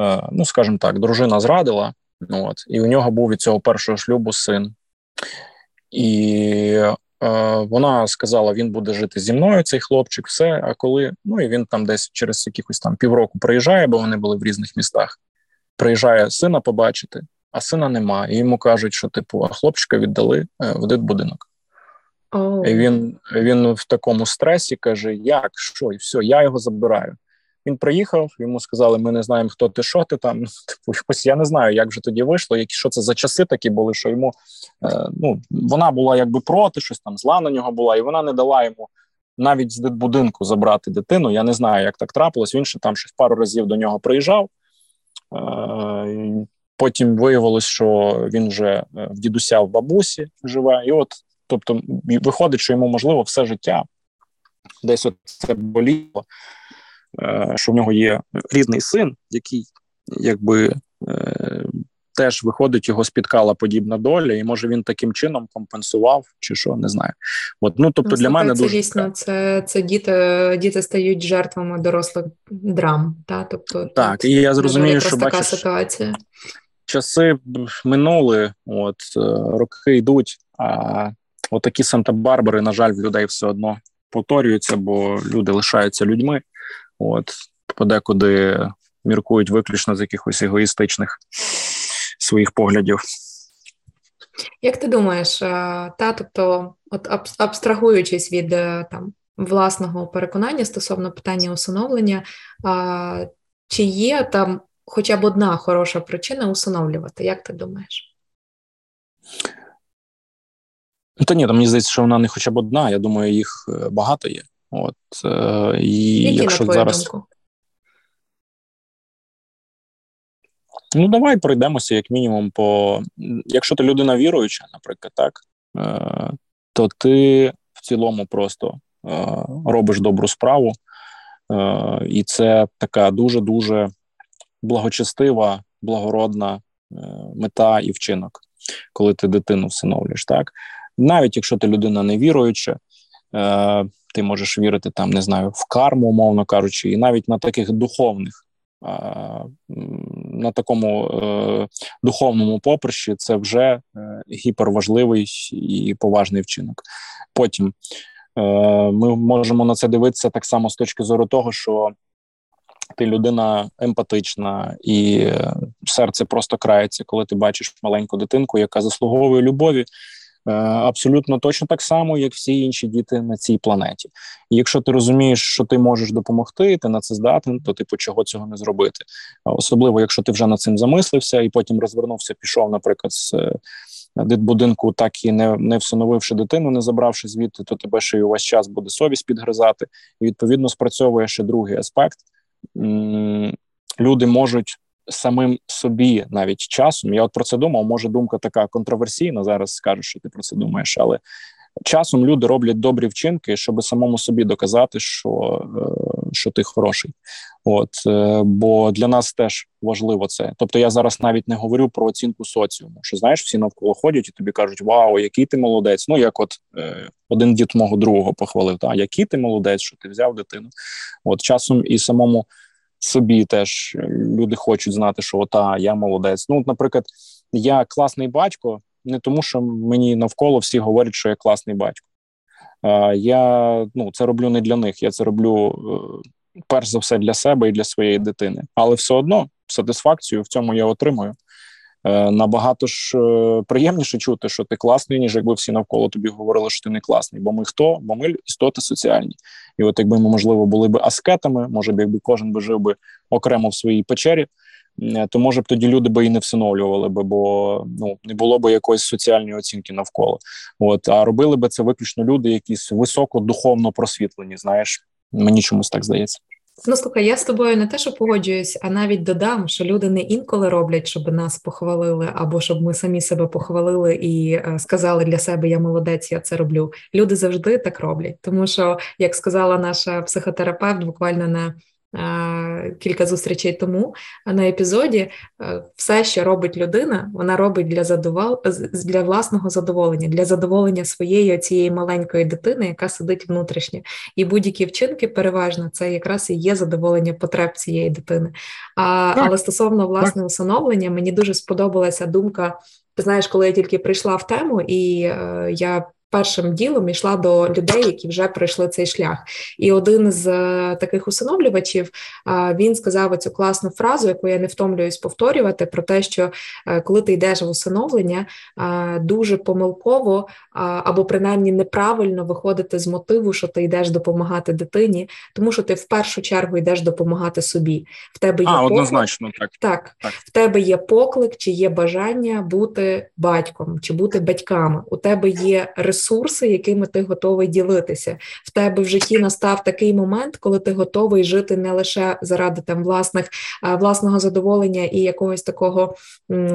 е, ну скажімо так, дружина зрадила. Ну, от, І у нього був від цього першого шлюбу син. І вона сказала, він буде жити зі мною, цей хлопчик, все. А коли ну і він там десь через якихось там півроку приїжджає, бо вони були в різних містах. Приїжджає сина побачити, а сина нема. І йому кажуть, що типу, а хлопчика віддали е, в дитбудинок. Oh. І він він в такому стресі каже: Як, що, і все, я його забираю. Він приїхав, йому сказали, ми не знаємо, хто ти, що ти там. <laughs> Типу, ось я не знаю, як вже тоді вийшло, які що це за часи такі були, що йому е, ну, вона була якби проти, щось там зла на нього була, і вона не дала йому навіть з будинку забрати дитину. Я не знаю, як так трапилось. Він ще там щось пару разів до нього приїжджав. Е, потім виявилось, що він вже е, в дідуся в бабусі живе, і от, тобто, виходить, що йому можливо все життя десь от це боліло, що в нього є рідний син, який якби теж виходить, його спіткала подібна доля, і може він таким чином компенсував, чи що не знаю. От ну тобто ну, для мене це дуже дійсно це це діти, діти стають жертвами дорослих драм. Та тобто так, і я зрозумію, що така бачиш, ситуація. Часи минули, от е, роки йдуть. А отакі Санта-Барбари, на жаль, в людей все одно повторюються, бо люди лишаються людьми. От подекуди міркують виключно з якихось егоїстичних своїх поглядів. Як ти думаєш, е, та тобто, от абстрагуючись від е, там власного переконання стосовно питання усиновлення, чи є там хоча б одна хороша причина усиновлювати? Як ти думаєш? Ну, та ні, там мені здається, що вона не хоча б одна. Я думаю, їх е, багато є. От, і Які, якщо на зараз... думку? Ну, давай пройдемося, як мінімум, по якщо ти людина віруюча, наприклад, так, е, то ти в цілому просто е, робиш добру справу, е, і це така дуже-дуже благочестива, благородна мета і вчинок, коли ти дитину всиновлюєш. так. Навіть якщо ти людина невіруюча, ти можеш вірити там, не знаю, в карму, умовно кажучи, і навіть на таких духовних на такому е, духовному поприщі це вже е, гіперважливий і поважний вчинок. Потім е, ми можемо на це дивитися так само з точки зору того, що ти людина емпатична, і серце просто крається, коли ти бачиш маленьку дитинку, яка заслуговує любові. Е, абсолютно точно так само, як всі інші діти на цій планеті. І якщо ти розумієш, що ти можеш допомогти, ти на це здатен, то типу чого цього не зробити. Особливо, якщо ти вже над цим замислився і потім розвернувся, пішов, наприклад, з е, дитбудинку, так і не не всиновивши дитину, не забравши звідти, то тебе ще й увесь час буде совість підгризати. І відповідно спрацьовує ще другий аспект. Люди можуть самим собі навіть часом. Я от про це думав. Може, думка така контроверсійна. Зараз скажу, що ти про це думаєш, але часом люди роблять добрі вчинки, щоб самому собі доказати, що е, що ти хороший. От е, бо для нас теж важливо це. Тобто, я зараз навіть не говорю про оцінку соціуму. Що знаєш, всі навколо ходять і тобі кажуть, вау, який ти молодець. Ну як, от е, один дід мого другого похвалив, та який ти молодець, що ти взяв дитину. От часом і самому собі теж люди хочуть знати, що ота я молодець. Ну, наприклад, я класний батько, не тому, що мені навколо всі говорять, що я класний батько. Я ну, це роблю не для них. Я це роблю е, перш за все для себе і для своєї дитини. Але все одно сатисфакцію в цьому я отримую. Е, набагато ж е, приємніше чути, що ти класний, ніж якби всі навколо тобі говорили, що ти не класний. Бо ми хто? Бо ми істоти соціальні. І от якби ми, можливо, були б аскетами, може б, якби кожен би жив би окремо в своїй печері, е, то може б тоді люди би і не всиновлювали би, бо ну не було б якоїсь соціальної оцінки навколо. От а робили би це виключно люди, якісь високо духовно просвітлені. Знаєш, мені чомусь так здається. Ну, слухай, я з тобою не те, що погоджуюсь, а навіть додам, що люди не інколи роблять, щоб нас похвалили, або щоб ми самі себе похвалили і е, сказали для себе Я молодець, я це роблю. Люди завжди так роблять, тому що, як сказала наша психотерапевт, буквально на кілька зустрічей тому на епізоді е, все, що робить людина, вона робить для задовол... для власного задоволення, для задоволення своєї цієї маленької дитини, яка сидить внутрішньо. І будь-які вчинки переважно це якраз і є задоволення потреб цієї дитини. А, Але стосовно власне усиновлення, мені дуже сподобалася думка. Ти знаєш, коли я тільки прийшла в тему, і е, я першим ділом йшла до людей, які вже пройшли цей шлях. І один з е, таких усиновлювачів він сказав оцю класну фразу, яку я не втомлююсь повторювати, про те, що е, коли ти йдеш в усиновлення, дуже помилково або принаймні неправильно виходити з мотиву, що ти йдеш допомагати дитині, тому що ти в першу чергу йдеш допомагати собі. В тебе є а, поклик, однозначно так. так. Так, в тебе є поклик, чи є бажання бути батьком, чи бути батьками. У тебе є ресурс ресурси, якими ти готовий ділитися. В тебе в житті настав такий момент, коли ти готовий жити не лише заради там власних власного задоволення і якогось такого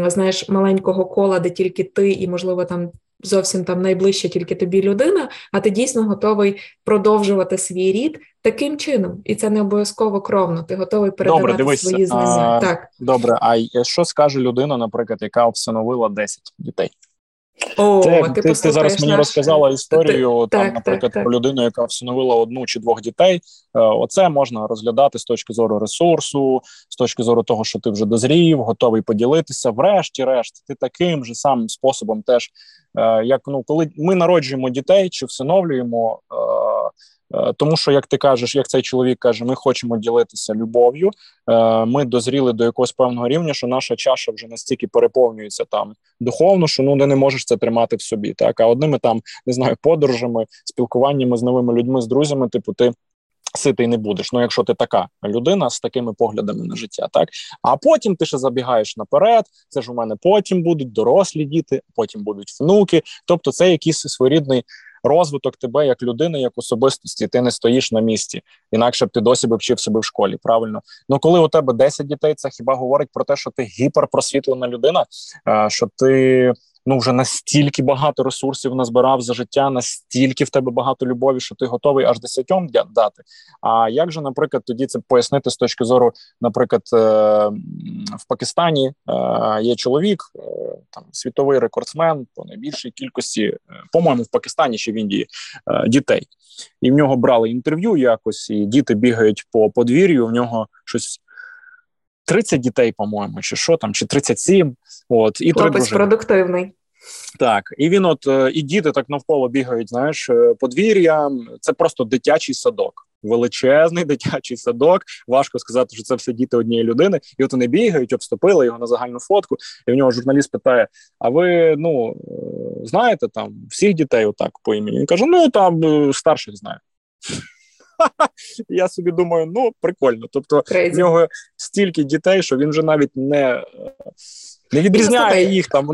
знаєш маленького кола, де тільки ти і можливо там зовсім там найближче тільки тобі людина, а ти дійсно готовий продовжувати свій рід таким чином, і це не обов'язково кровно. Ти готовий передавати добре, дивись, свої знання. А, так добре. А що скаже людина, наприклад, яка всиновила 10 дітей? О, Це, ти, ти, ти зараз мені наш... розказала історію ти, там, так, наприклад, так, про людину, яка всиновила одну чи двох дітей. Е, оце можна розглядати з точки зору ресурсу, з точки зору того, що ти вже дозрів, готовий поділитися. Врешті-решт, ти таким же самим способом, теж е, як ну, коли ми народжуємо дітей чи всиновлюємо. Е, тому що, як ти кажеш, як цей чоловік каже, ми хочемо ділитися любов'ю. Е, ми дозріли до якогось певного рівня, що наша чаша вже настільки переповнюється там духовно, що ну не можеш це тримати в собі. Так а одними там не знаю, подорожами, спілкуваннями з новими людьми, з друзями, типу, ти. Ситий не будеш, ну якщо ти така людина з такими поглядами на життя, так а потім ти ще забігаєш наперед. Це ж у мене потім будуть дорослі діти, потім будуть внуки. Тобто, це якийсь своєрідний розвиток тебе як людини, як особистості. Ти не стоїш на місці, інакше б ти досі б вчив себе в школі. Правильно, ну коли у тебе 10 дітей, це хіба говорить про те, що ти гіперпросвітлена людина, що ти ну вже настільки багато ресурсів назбирав за життя, настільки в тебе багато любові, що ти готовий аж десятьом дати. А як же, наприклад, тоді це пояснити з точки зору, наприклад, е, в Пакистані е, є чоловік, е, там світовий рекордсмен по найбільшій кількості, по-моєму, в Пакистані чи в Індії дітей, і в нього брали інтерв'ю якось, і діти бігають по подвір'ю. В нього щось 30 дітей, по-моєму, чи що там, чи 37. От, і Хлопець продуктивний. Так, і він, от е, і діти так навколо бігають. Знаєш, е, подвір'ям. Це просто дитячий садок, величезний <laughs> дитячий садок. Важко сказати, що це все діти однієї людини. І от вони бігають, обступили його на загальну фотку. І в нього журналіст питає: А ви ну е, знаєте там всіх дітей? Отак по імені? Він каже: Ну там старших знаю. <laughs> Я собі думаю, ну прикольно. Тобто Crazy. в нього стільки дітей, що він вже навіть не не відрізняє їх там.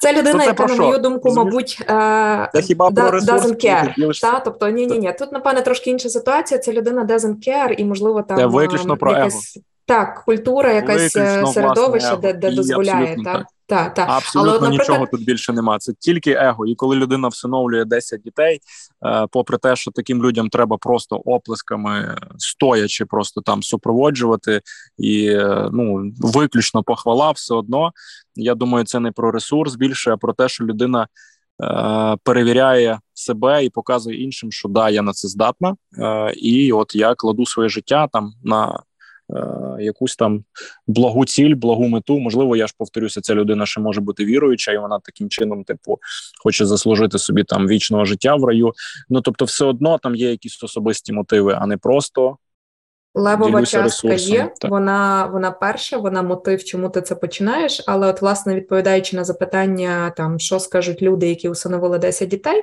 Це людина, яка, на мою думку, мабуть, е, Це хіба про doesn't care. Та? Тобто, ні, ні, ні. Тут, напевне, трошки інша ситуація. Це людина doesn't care, і, можливо, там Це виключно про якась, его. Так, культура, якась е, Виключно, середовище, власне, де, де дозволяє. Так? Та, та. Абсолютно Але, наприклад... нічого тут більше нема. Це тільки его. І коли людина всиновлює 10 дітей, е, попри те, що таким людям треба просто оплесками стоячи, просто там супроводжувати, і е, ну виключно похвала, все одно. Я думаю, це не про ресурс більше, а про те, що людина. Перевіряє себе і показує іншим, що да, я на це здатна, і от я кладу своє життя там на якусь там благу ціль, благу мету. Можливо, я ж повторюся, ця людина ще може бути віруюча, і вона таким чином, типу, хоче заслужити собі там вічного життя в раю. Ну тобто, все одно там є якісь особисті мотиви, а не просто. Левова частка є, так. вона вона перша, вона мотив, чому ти це починаєш. Але, от, власне, відповідаючи на запитання, там що скажуть люди, які усиновили 10 дітей,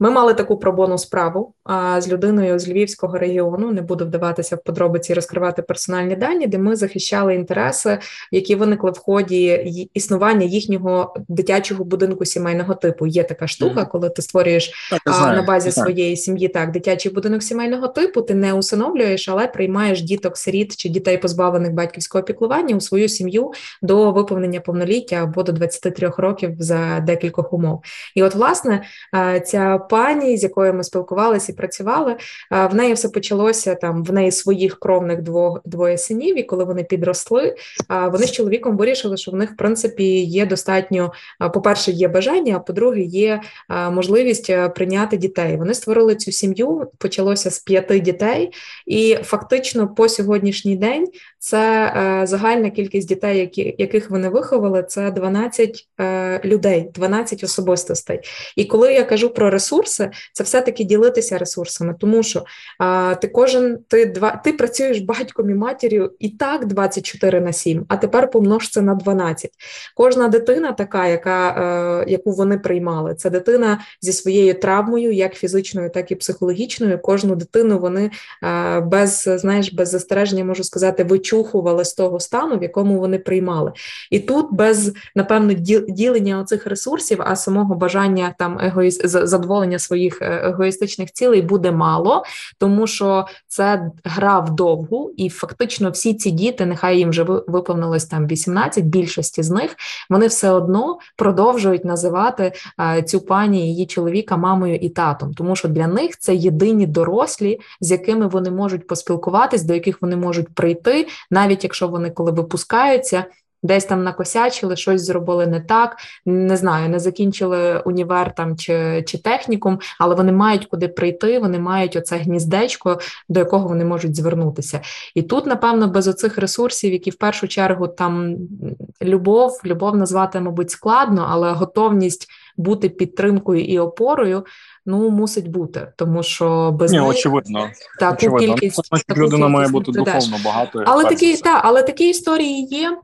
ми мали таку пробону справу а, з людиною з Львівського регіону. Не буду вдаватися в подробиці розкривати персональні дані, де ми захищали інтереси, які виникли в ході існування їхнього дитячого будинку сімейного типу. Є така штука, коли ти створюєш так, а, на базі так. своєї сім'ї так дитячий будинок сімейного типу. Ти не усиновлюєш, але приймаєш діток сиріт чи дітей, позбавлених батьківського піклування у свою сім'ю до виповнення повноліття або до 23 років за декількох умов. І, от, власне, ця пані, з якою ми спілкувалися і працювали. В неї все почалося там в неї своїх кровних двох двоє синів. І коли вони підросли, вони з чоловіком вирішили, що в них в принципі є достатньо. По-перше, є бажання, а по-друге, є можливість прийняти дітей. Вони створили цю сім'ю. Почалося з п'яти дітей, і фактично по сьогоднішній день це е, загальна кількість дітей, які, яких вони виховали, це 12 е, людей, 12 особистостей. І коли я кажу про ресурс ресурси, це все-таки ділитися ресурсами, тому що а, ти кожен ти два ти працюєш батьком і матір'ю і так 24 на 7, а тепер помнож це на 12. Кожна дитина, така, яка е, яку вони приймали, це дитина зі своєю травмою, як фізичною, так і психологічною. Кожну дитину вони е, без знаєш, без застереження можу сказати, вичухували з того стану, в якому вони приймали. І тут без напевно ділення оцих ресурсів, а самого бажання там егоїз... задоволення своїх е, егоїстичних цілей буде мало, тому що це гра вдовгу, і фактично всі ці діти, нехай їм вже виповнилось там 18, більшості з них вони все одно продовжують називати е, цю пані її чоловіка мамою і татом, тому що для них це єдині дорослі, з якими вони можуть поспілкуватись, до яких вони можуть прийти, навіть якщо вони коли випускаються десь там накосячили, щось зробили не так. Не знаю, не закінчили універ там чи чи технікум, але вони мають куди прийти, вони мають оце гніздечко, до якого вони можуть звернутися. І тут, напевно, без оцих ресурсів, які в першу чергу там любов, любов назвати, мабуть, складно, але готовність бути підтримкою і опорою. Ну, мусить бути, тому що без Ні, них очевидно. таку очевидно. кількість ну, таку людина кількість має бути духовно багато. Але такі та але такі історії є.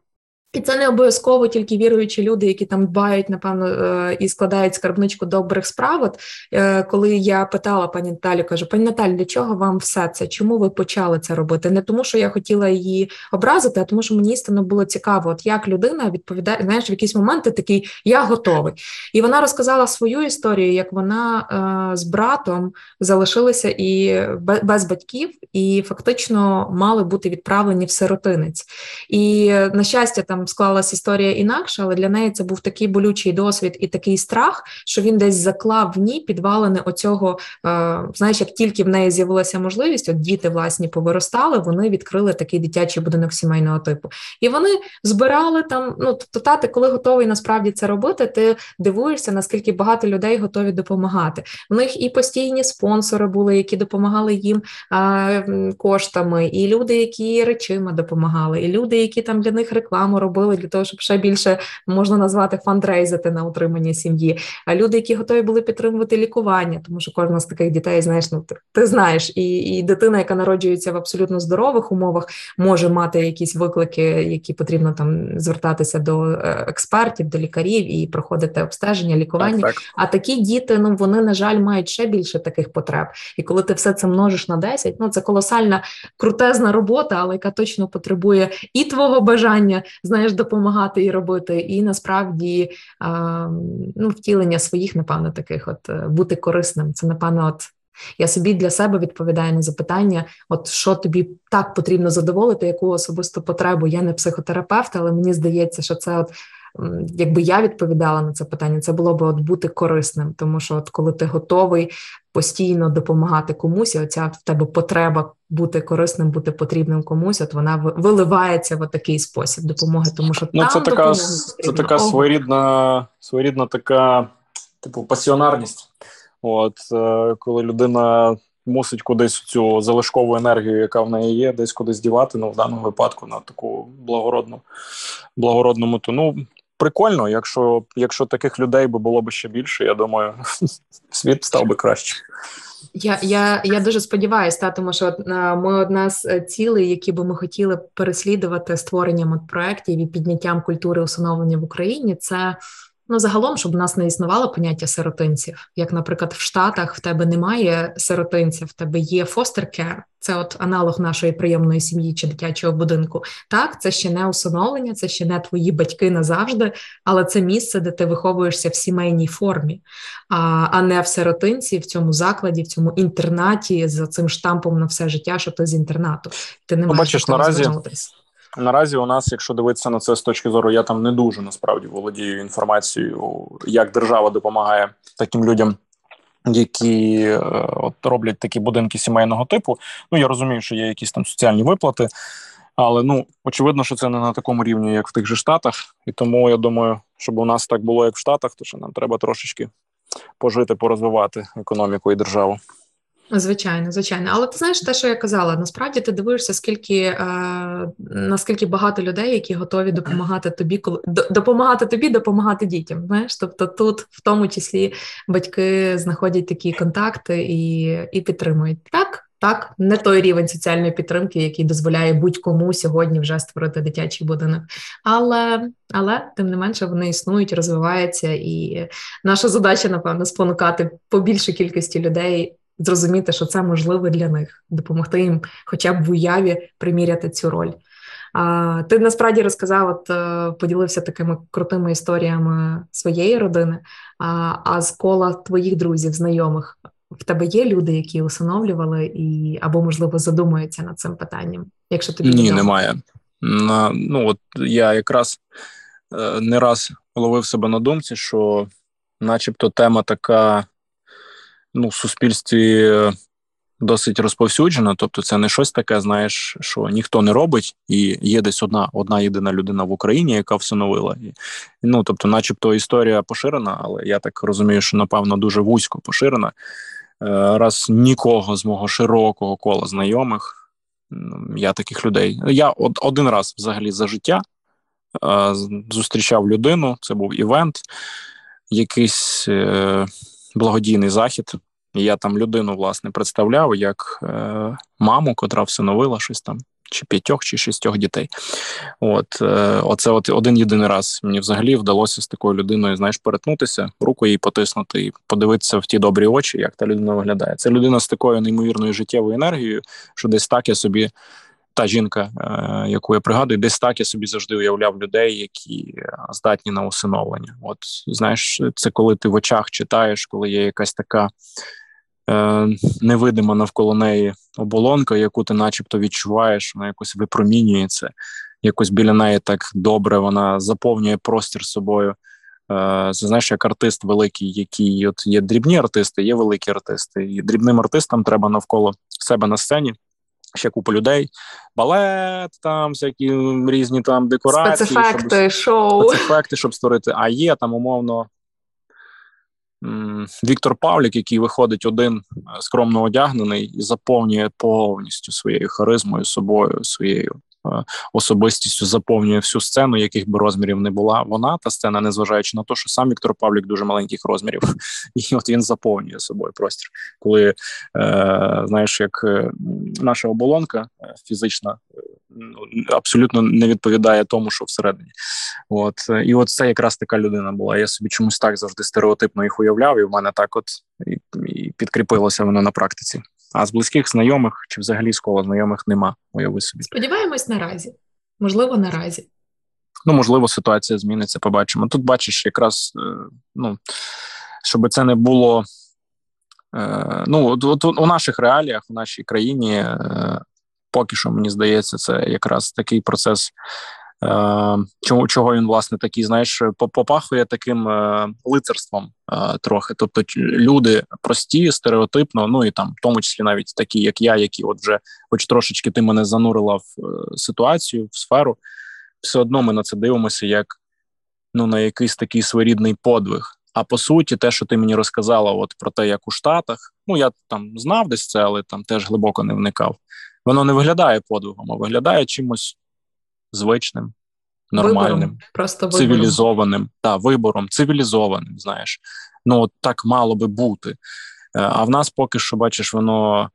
І це не обов'язково тільки віруючі люди, які там дбають, напевно, е, і складають скарбничку добрих справ. От е, коли я питала пані Наталю, кажу, пані Наталі, для чого вам все це? Чому ви почали це робити? Не тому, що я хотіла її образити, а тому, що мені істинно було цікаво, от як людина відповідає, знаєш, в якісь моменти такий я готовий. І вона розказала свою історію, як вона е, з братом залишилася і без батьків, і фактично мали бути відправлені в сиротинець. І на щастя, там склалась історія інакше, але для неї це був такий болючий досвід і такий страх, що він десь заклав в ній підвалини оцього. Е, знаєш, як тільки в неї з'явилася можливість, от діти власні повиростали, вони відкрили такий дитячий будинок сімейного типу. І вони збирали там. Ну тобто, тати, коли готовий насправді це робити, ти дивуєшся, наскільки багато людей готові допомагати. В них і постійні спонсори були, які допомагали їм коштами, і люди, які речима допомагали, і люди, які там для них рекламу робили робили для того, щоб ще більше можна назвати фандрейзити на утримання сім'ї. А люди, які готові були підтримувати лікування, тому що кожна з таких дітей, знаєш, ну ти, ти знаєш, і і дитина, яка народжується в абсолютно здорових умовах, може мати якісь виклики, які потрібно там звертатися до е, експертів, до лікарів і проходити обстеження, лікування. Так, так. А такі діти, ну вони на жаль мають ще більше таких потреб. І коли ти все це множиш на 10, ну це колосальна крутезна робота, але яка точно потребує і твого бажання знаєш, теж допомагати і робити, і насправді ну, втілення своїх, напевно, таких от е, бути корисним. Це напевно, от. Я собі для себе відповідаю на запитання, от що тобі так потрібно задоволити, яку особисту потребу. Я не психотерапевт, але мені здається, що це от якби я відповідала на це питання, це було б от бути корисним, тому що от коли ти готовий постійно допомагати комусь, і оця в тебе потреба бути корисним, бути потрібним комусь, от вона виливається в такий спосіб допомоги, тому що ну, там це така це така своєрідна, своєрідна така, типу, пасіонарність. От е, коли людина. Мусить кудись цю залишкову енергію, яка в неї є, десь кудись дівати, ну в даному випадку на таку благородну благородному тону прикольно, якщо якщо таких людей би було б ще більше, я думаю, <laughs> світ став би краще. Я я, я дуже сподіваюся, та, тому що ми одна з е, цілей, які би ми хотіли переслідувати створенням от проєктів і підняттям культури усиновлення в Україні, це Ну, загалом, щоб у нас не існувало поняття сиротинців. Як, наприклад, в Штатах в тебе немає сиротинців, в тебе є фостер-кер, це от аналог нашої приємної сім'ї чи дитячого будинку. Так, це ще не усиновлення, це ще не твої батьки назавжди, але це місце, де ти виховуєшся в сімейній формі, а а не в сиротинці, в цьому закладі, в цьому інтернаті за цим штампом на все життя, що ти з інтернату. Ти не ну, маєш бачиш, наразі. Наразі у нас, якщо дивитися на це з точки зору, я там не дуже насправді володію інформацією, як держава допомагає таким людям, які е, от роблять такі будинки сімейного типу. Ну я розумію, що є якісь там соціальні виплати, але ну очевидно, що це не на такому рівні, як в тих же штатах. І тому я думаю, щоб у нас так було, як в Штатах, то що нам треба трошечки пожити, порозвивати економіку і державу. Звичайно, звичайно, але ти знаєш те, що я казала. Насправді ти дивишся, скільки е, наскільки багато людей, які готові допомагати тобі, коли допомагати тобі, допомагати дітям. Знаєш, тобто тут в тому числі батьки знаходять такі контакти і, і підтримують так. Так, не той рівень соціальної підтримки, який дозволяє будь-кому сьогодні вже створити дитячий будинок, але але тим не менше вони існують, розвиваються, і наша задача, напевно, спонукати побільше кількості людей зрозуміти, що це можливо для них, допомогти їм, хоча б в уяві приміряти цю роль. А, Ти насправді розказав, от е, поділився такими крутими історіями своєї родини. А а з кола твоїх друзів, знайомих, в тебе є люди, які усиновлювали і або, можливо, задумуються над цим питанням? Якщо тобі ні, немає. Ну от я якраз е, не раз ловив себе на думці, що, начебто, тема така ну, в суспільстві е, досить розповсюджена. Тобто, це не щось таке, знаєш, що ніхто не робить, і є десь одна одна єдина людина в Україні, яка всиновила. І, Ну тобто, начебто, історія поширена, але я так розумію, що напевно дуже вузько поширена. Е, раз нікого з мого широкого кола знайомих, я таких людей. Я од, один раз взагалі за життя е, зустрічав людину. Це був івент, якийсь благодійний захід. Я там людину власне представляв як е, маму, котра всиновила щось там, чи п'ятьох, чи шістьох дітей. От е, оце от один єдиний раз мені взагалі вдалося з такою людиною, знаєш, перетнутися, руку їй потиснути і подивитися в ті добрі очі, як та людина виглядає. Це людина з такою неймовірною життєвою енергією, що десь так я собі та жінка, е, яку я пригадую, десь так я собі завжди уявляв людей, які е, здатні на усиновлення. От знаєш, це коли ти в очах читаєш, коли є якась така е, невидима навколо неї оболонка, яку ти, начебто, відчуваєш, вона якось випромінюється, якось біля неї так добре, вона заповнює простір собою. Е, це знаєш, як артист великий, який от є дрібні артисти, є великі артисти, і дрібним артистам треба навколо себе на сцені ще купа людей, балет, там всякі різні там декорації, спецефекти, щоб, шоу. Спецефекти, щоб створити. А є там умовно Віктор Павлік, який виходить один е, скромно одягнений і заповнює повністю своєю харизмою, собою, своєю особистістю заповнює всю сцену, яких би розмірів не була вона та сцена, незважаючи на те, що сам Віктор Павлік дуже маленьких розмірів, <laughs> і от він заповнює собою простір, коли е, знаєш, як е, наша оболонка е, фізична. Ну, абсолютно не відповідає тому, що всередині, от і от це якраз така людина була. Я собі чомусь так завжди стереотипно їх уявляв, і в мене так, от і, і підкріпилося воно на практиці. А з близьких знайомих чи взагалі з кола знайомих нема. Уяви собі. Сподіваємось, наразі. Можливо, наразі. Ну, можливо, ситуація зміниться. Побачимо. Тут бачиш, якраз е, ну щоб це не було. Е, ну, от, у наших реаліях, у нашій країні, е, поки що мені здається, це якраз такий процес Е, чого чого він власне такий, знаєш, попахує таким е, лицарством е, трохи. Тобто люди прості, стереотипно, ну і там, в тому числі навіть такі, як я, які от вже, хоч трошечки ти мене занурила в ситуацію, в сферу, все одно ми на це дивимося як ну на якийсь такий своєрідний подвиг. А по суті, те, що ти мені розказала, от про те, як у Штатах, ну я там знав десь це, але там теж глибоко не вникав. Воно не виглядає подвигом, а виглядає чимось звичним, нормальним, вибором. просто цивілізованим та вибором, цивілізованим. Знаєш, ну от так мало би бути. Е, а в нас поки що бачиш, воно.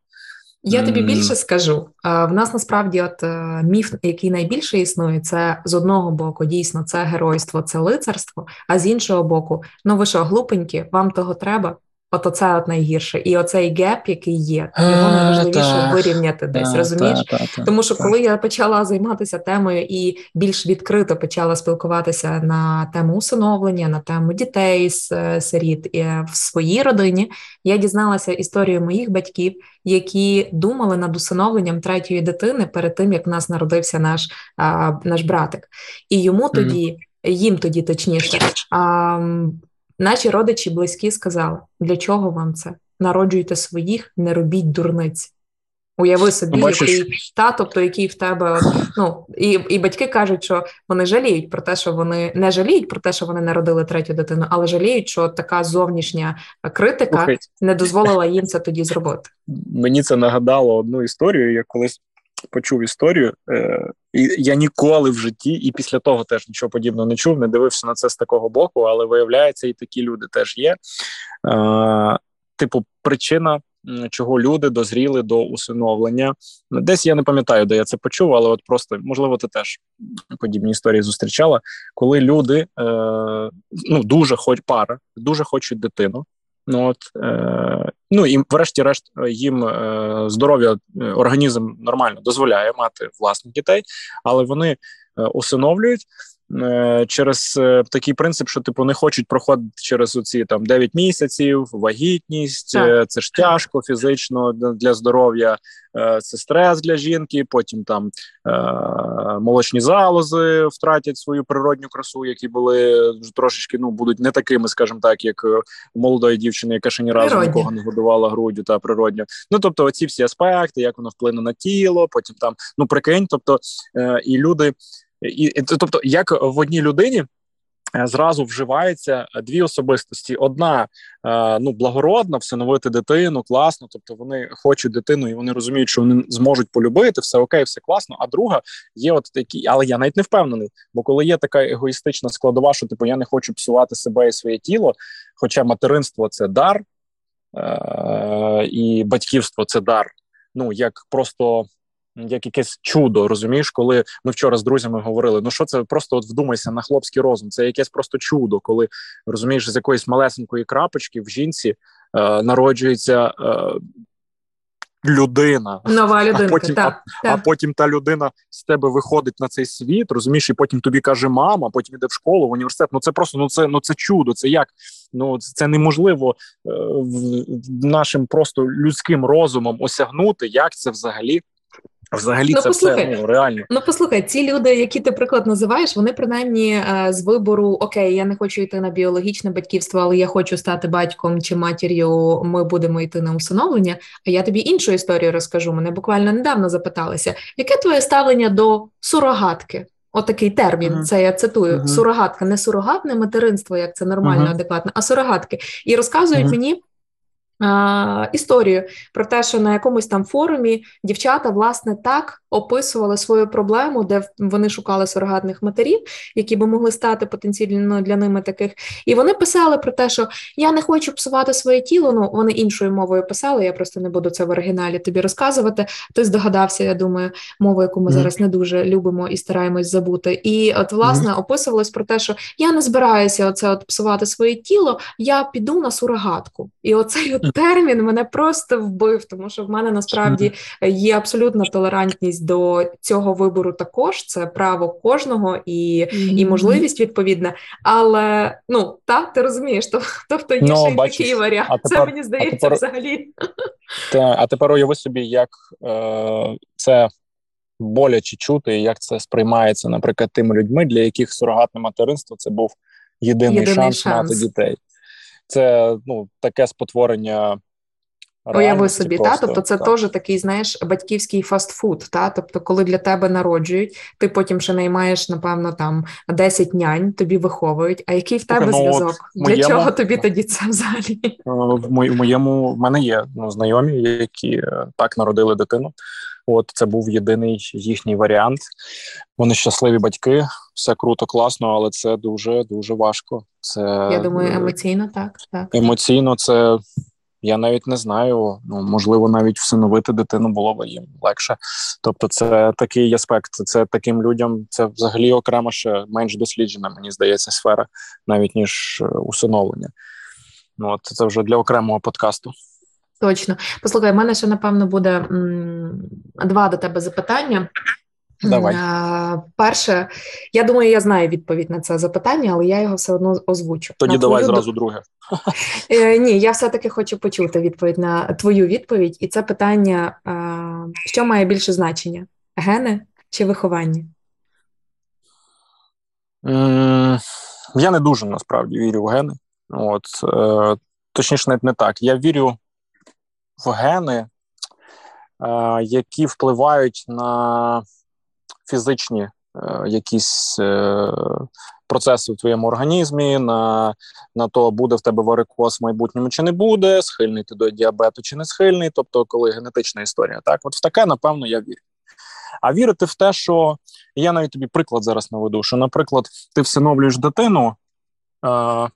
Я тобі більше скажу. В нас насправді, от е, міф, який найбільше існує, це з одного боку дійсно це геройство, це лицарство. А з іншого боку, ну ви що, глупенькі, вам того треба? От оце от найгірше, і оцей геп, який є, його найважливіше вирівняти десь, розумієш? Тому що коли я почала займатися темою і більш відкрито почала спілкуватися на тему усиновлення, на тему дітей з е, сиріт в своїй родині, я дізналася історію моїх батьків, які думали над усиновленням третьої дитини перед тим, як в нас народився наш наш братик, і йому тоді. Їм тоді точніше Наші родичі близькі сказали, для чого вам це? Народжуйте своїх, не робіть дурниць. Уяви собі, ну, який та, тобто який в тебе ну і і батьки кажуть, що вони жаліють про те, що вони не жаліють про те, що вони народили третю дитину, але жаліють, що така зовнішня критика okay. не дозволила їм це тоді зробити. Мені це нагадало одну історію. Я колись почув історію, е, і я ніколи в житті, і після того теж нічого подібного не чув, не дивився на це з такого боку, але виявляється, і такі люди теж є. Е, Типу, причина чого люди дозріли до усиновлення. Десь я не пам'ятаю, де я це почув, але от просто можливо, ти теж подібні історії зустрічала, коли люди е, ну дуже хоч пара, дуже хочуть дитину. Ну от е, ну і врешті-решт їм е, здоров'я е, організм нормально дозволяє мати власних дітей, але вони е, усиновлюють. Е, через е, такий принцип, що типу не хочуть проходити через оці там 9 місяців, вагітність, так. Е, це ж тяжко фізично для здоров'я, це стрес для жінки. Потім там молочні залози втратять свою природню красу, які були трошечки ну будуть не такими, скажімо так, як молодої дівчини, яка ще ні разу Природні. нікого не годувала груддю та природньо. Ну тобто, оці всі аспекти, як воно вплине на тіло, потім там ну прикинь, тобто і люди. І тобто, як в одній людині. Е, зразу вживається дві особистості: одна е, ну благородна, всиновити дитину, класно. Тобто вони хочуть дитину, і вони розуміють, що вони зможуть полюбити, все окей, все класно. А друга є, от такі, але я навіть не впевнений. Бо коли є така егоїстична складова, що типу я не хочу псувати себе і своє тіло. Хоча материнство це дар, е- і батьківство це дар. Ну як просто як якесь чудо, розумієш, коли ми вчора з друзями говорили: ну що це просто от вдумайся на хлопський розум, це якесь просто чудо, коли розумієш, з якоїсь малесенької крапочки в жінці е, народжується. Е, Людина, нова людинка, а потім, так, а, так. а потім та людина з тебе виходить на цей світ, розумієш, і потім тобі каже мама, потім йде в школу, в університет. Ну це просто ну це ну це чудо. Це як ну це неможливо е, в, нашим просто людським розумом осягнути, як це взагалі Взагалі, ну, це послухай, все ну, реально. Ну послухай, ці люди, які ти приклад називаєш, вони принаймні е, з вибору Окей, я не хочу йти на біологічне батьківство, але я хочу стати батьком чи матір'ю. Ми будемо йти на усиновлення. А я тобі іншу історію розкажу. Мене буквально недавно запиталися, яке твоє ставлення до сурогатки? Отакий термін, uh-huh. це я цитую: uh-huh. сурогатка, не сурогатне материнство, як це нормально, uh-huh. адекватно, а сурогатки. І розказують мені Історію про те, що на якомусь там форумі дівчата власне так описували свою проблему, де вони шукали сурогатних матерів, які би могли стати потенційно для ними таких. І вони писали про те, що я не хочу псувати своє тіло. Ну вони іншою мовою писали. Я просто не буду це в оригіналі тобі розказувати. Ти здогадався, я думаю, мову, яку ми mm. зараз не дуже любимо і стараємось забути. І от власне mm. описувалось про те, що я не збираюся оце от псувати своє тіло, я піду на сурогатку. І оцей от термін мене просто вбив, тому що в мене насправді є абсолютна толерантність до цього вибору. Також це право кожного і і можливість відповідна. Але ну та ти розумієш, то тобто є ну, ще й такий варіант. А тепер, це мені здається тепер, взагалі. Та, а тепер уяви собі, як е, це. Боляче чути, як це сприймається, наприклад, тими людьми, для яких сурогатне материнство це був єдиний, єдиний шанс, шанс мати дітей це ну таке спотворення. Уяви собі, просто, та тобто це теж такий, знаєш, батьківський фастфуд. Та тобто, коли для тебе народжують, ти потім ще наймаєш, напевно, там 10 нянь, тобі виховують. А який в тебе ну, зв'язок? Для моєму, чого тобі тоді це взагалі? Е, в моєму в мене є ну, знайомі, які е, так народили дитину. От це був єдиний їхній варіант. Вони щасливі батьки, все круто, класно, але це дуже дуже важко. Це я думаю, емоційно так. так. Емоційно, це я навіть не знаю. Ну можливо, навіть всиновити дитину було б їм легше. Тобто, це такий аспект. Це таким людям це взагалі окремо ще менш досліджена, мені здається, сфера, навіть ніж е, усиновлення. Ну, от це вже для окремого подкасту. Точно. Послухай, в мене ще, напевно, буде м- два до тебе запитання. Давай. Перше, я думаю, я знаю відповідь на це запитання, але я його все одно озвучу. Тоді на давай твою... зразу друге. <laughs> Е, ні, я все-таки хочу почути відповідь на твою відповідь, і це питання: що має більше значення: гени чи виховання? Я не дуже насправді вірю в гени. От, е, Точніше, навіть не так. Я вірю в гени які впливають на фізичні якісь процеси в твоєму організмі, на на то, буде в тебе варикоз в майбутньому чи не буде, схильний ти до діабету чи не схильний, тобто, коли генетична історія. Так, от в таке, напевно, я вірю. А вірити в те, що я навіть тобі приклад зараз наведу, що, наприклад, ти всиновлюєш дитину, е,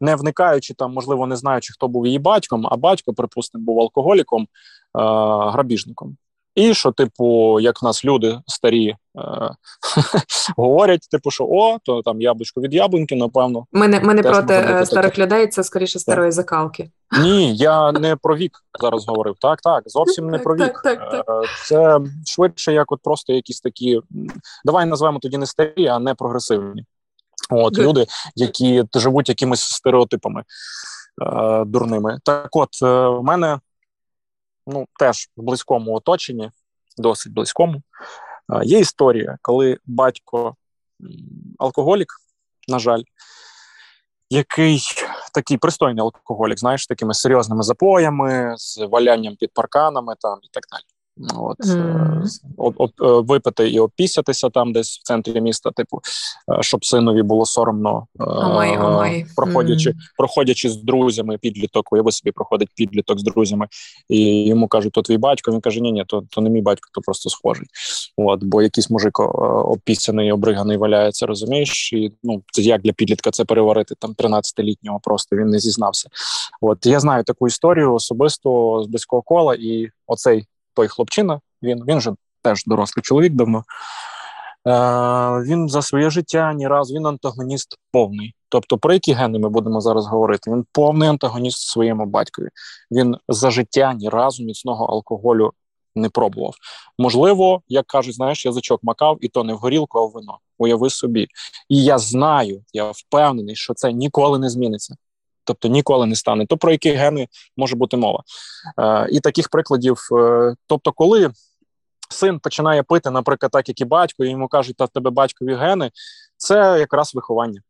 не вникаючи там, можливо, не знаючи, хто був її батьком, а батько, припустимо, був алкоголіком, е, грабіжником. І що, типу, як в нас люди старі е- <laughs> говорять, типу, що о, то там яблучко від яблуньки, напевно. Ми не, ми не проти е, старих таке. людей, це скоріше старої закалки. Ні, я не про вік зараз говорив. Так, так, зовсім не про вік. Так, так, так. Е, це швидше, як от просто якісь такі. Давай назвемо тоді не старі, а не прогресивні. От Good. люди, які живуть якимись стереотипами е- дурними. Так, от е- в мене ну теж в близькому оточенні, досить близькому, є історія, коли батько алкоголік, на жаль, який такий пристойний алкоголік, знаєш, такими серйозними запоями, з валянням під парканами там і так далі. От mm. от, от е, випити і опісятися там, десь в центрі міста, типу, е, щоб синові було соромно, омай, омай. проходячи, mm. проходячи з друзями, підліток, уяви собі проходить підліток з друзями, і йому кажуть, то твій батько. Він каже: Ні, ні, то то не мій батько, то просто схожий. От, бо якийсь мужик опісяний, обриганий валяється, розумієш, і ну це як для підлітка це переварити там 13-літнього, просто він не зізнався. От я знаю таку історію особисто з близького кола, і оцей той хлопчина, він він же теж дорослий чоловік давно. Е, Він за своє життя ні разу він антагоніст повний. Тобто, про які гени ми будемо зараз говорити? Він повний антагоніст своєму батькові. Він за життя ні разу міцного алкоголю не пробував. Можливо, як кажуть, знаєш, язичок макав, і то не в горілку, а в вино. Уяви собі. І я знаю, я впевнений, що це ніколи не зміниться тобто ніколи не стане. То про які гени може бути мова? Е, І таких прикладів, е, тобто, коли син починає пити, наприклад, так як і батько, і йому кажуть, та в тебе батькові гени, це якраз виховання,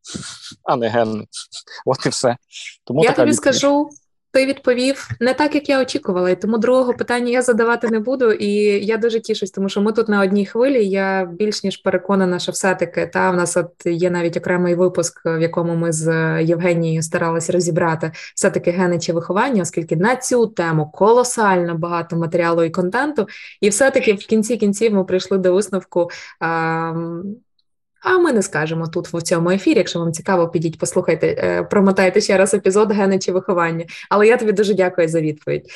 а не гени. <laughs> От і все. Тому я тобі відповідь. скажу. Ти відповів не так, як я очікувала, і тому другого питання я задавати не буду. І я дуже тішусь, тому що ми тут на одній хвилі. Я більш ніж переконана, що все-таки та в нас от є навіть окремий випуск, в якому ми з Євгенією старалися розібрати все-таки гени чи виховання, оскільки на цю тему колосально багато матеріалу і контенту, і все-таки в кінці кінців ми прийшли до висновку. А, а ми не скажемо тут в цьому ефірі. Якщо вам цікаво, підіть, послухайте, е, промотайте ще раз епізод гени чи виховання. Але я тобі дуже дякую за відповідь.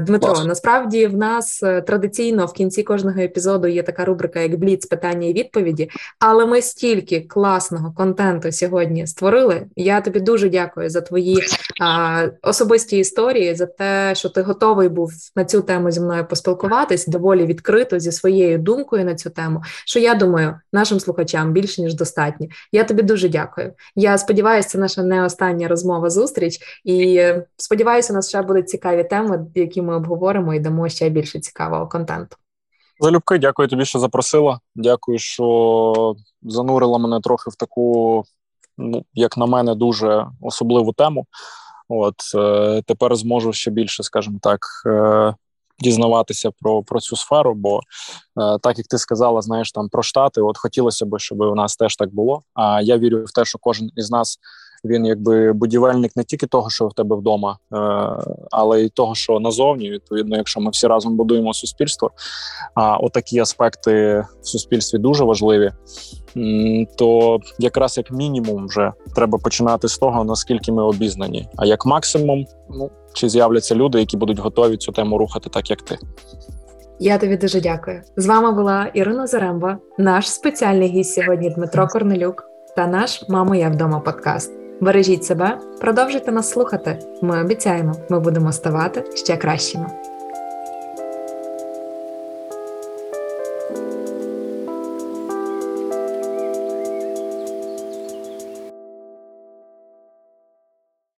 Дмитро, Вас. насправді в нас е, традиційно в кінці кожного епізоду є така рубрика, як Бліц, питання і відповіді. Але ми стільки класного контенту сьогодні створили. Я тобі дуже дякую за твої особисті історії, за те, що ти готовий був на цю тему зі мною поспілкуватись доволі відкрито зі своєю думкою на цю тему. Що я думаю, нашим слухачам більше ніж достатньо. Я тобі дуже дякую. Я сподіваюся, це наша не остання розмова зустріч, і сподіваюся, у нас ще будуть цікаві теми, які ми обговоримо і дамо ще більше цікавого контенту. Залюбки, дякую тобі, що запросила. Дякую, що занурила мене трохи в таку, ну як на мене, дуже особливу тему. От е, тепер зможу ще більше, скажімо так, е, дізнаватися про про цю сферу. Бо е, так як ти сказала, знаєш там про штати, от хотілося б, щоб у нас теж так було. А я вірю в те, що кожен із нас він якби будівельник не тільки того, що в тебе вдома, але й того, що назовні. Відповідно, якщо ми всі разом будуємо суспільство, а отакі аспекти в суспільстві дуже важливі. То якраз як мінімум вже треба починати з того, наскільки ми обізнані. А як максимум, ну чи з'являться люди, які будуть готові цю тему рухати, так як ти. Я тобі дуже дякую. З вами була Ірина Заремба, наш спеціальний гість сьогодні Дмитро Корнелюк та наш Мамо, я вдома подкаст. Бережіть себе, продовжуйте нас слухати. Ми обіцяємо, ми будемо ставати ще кращими.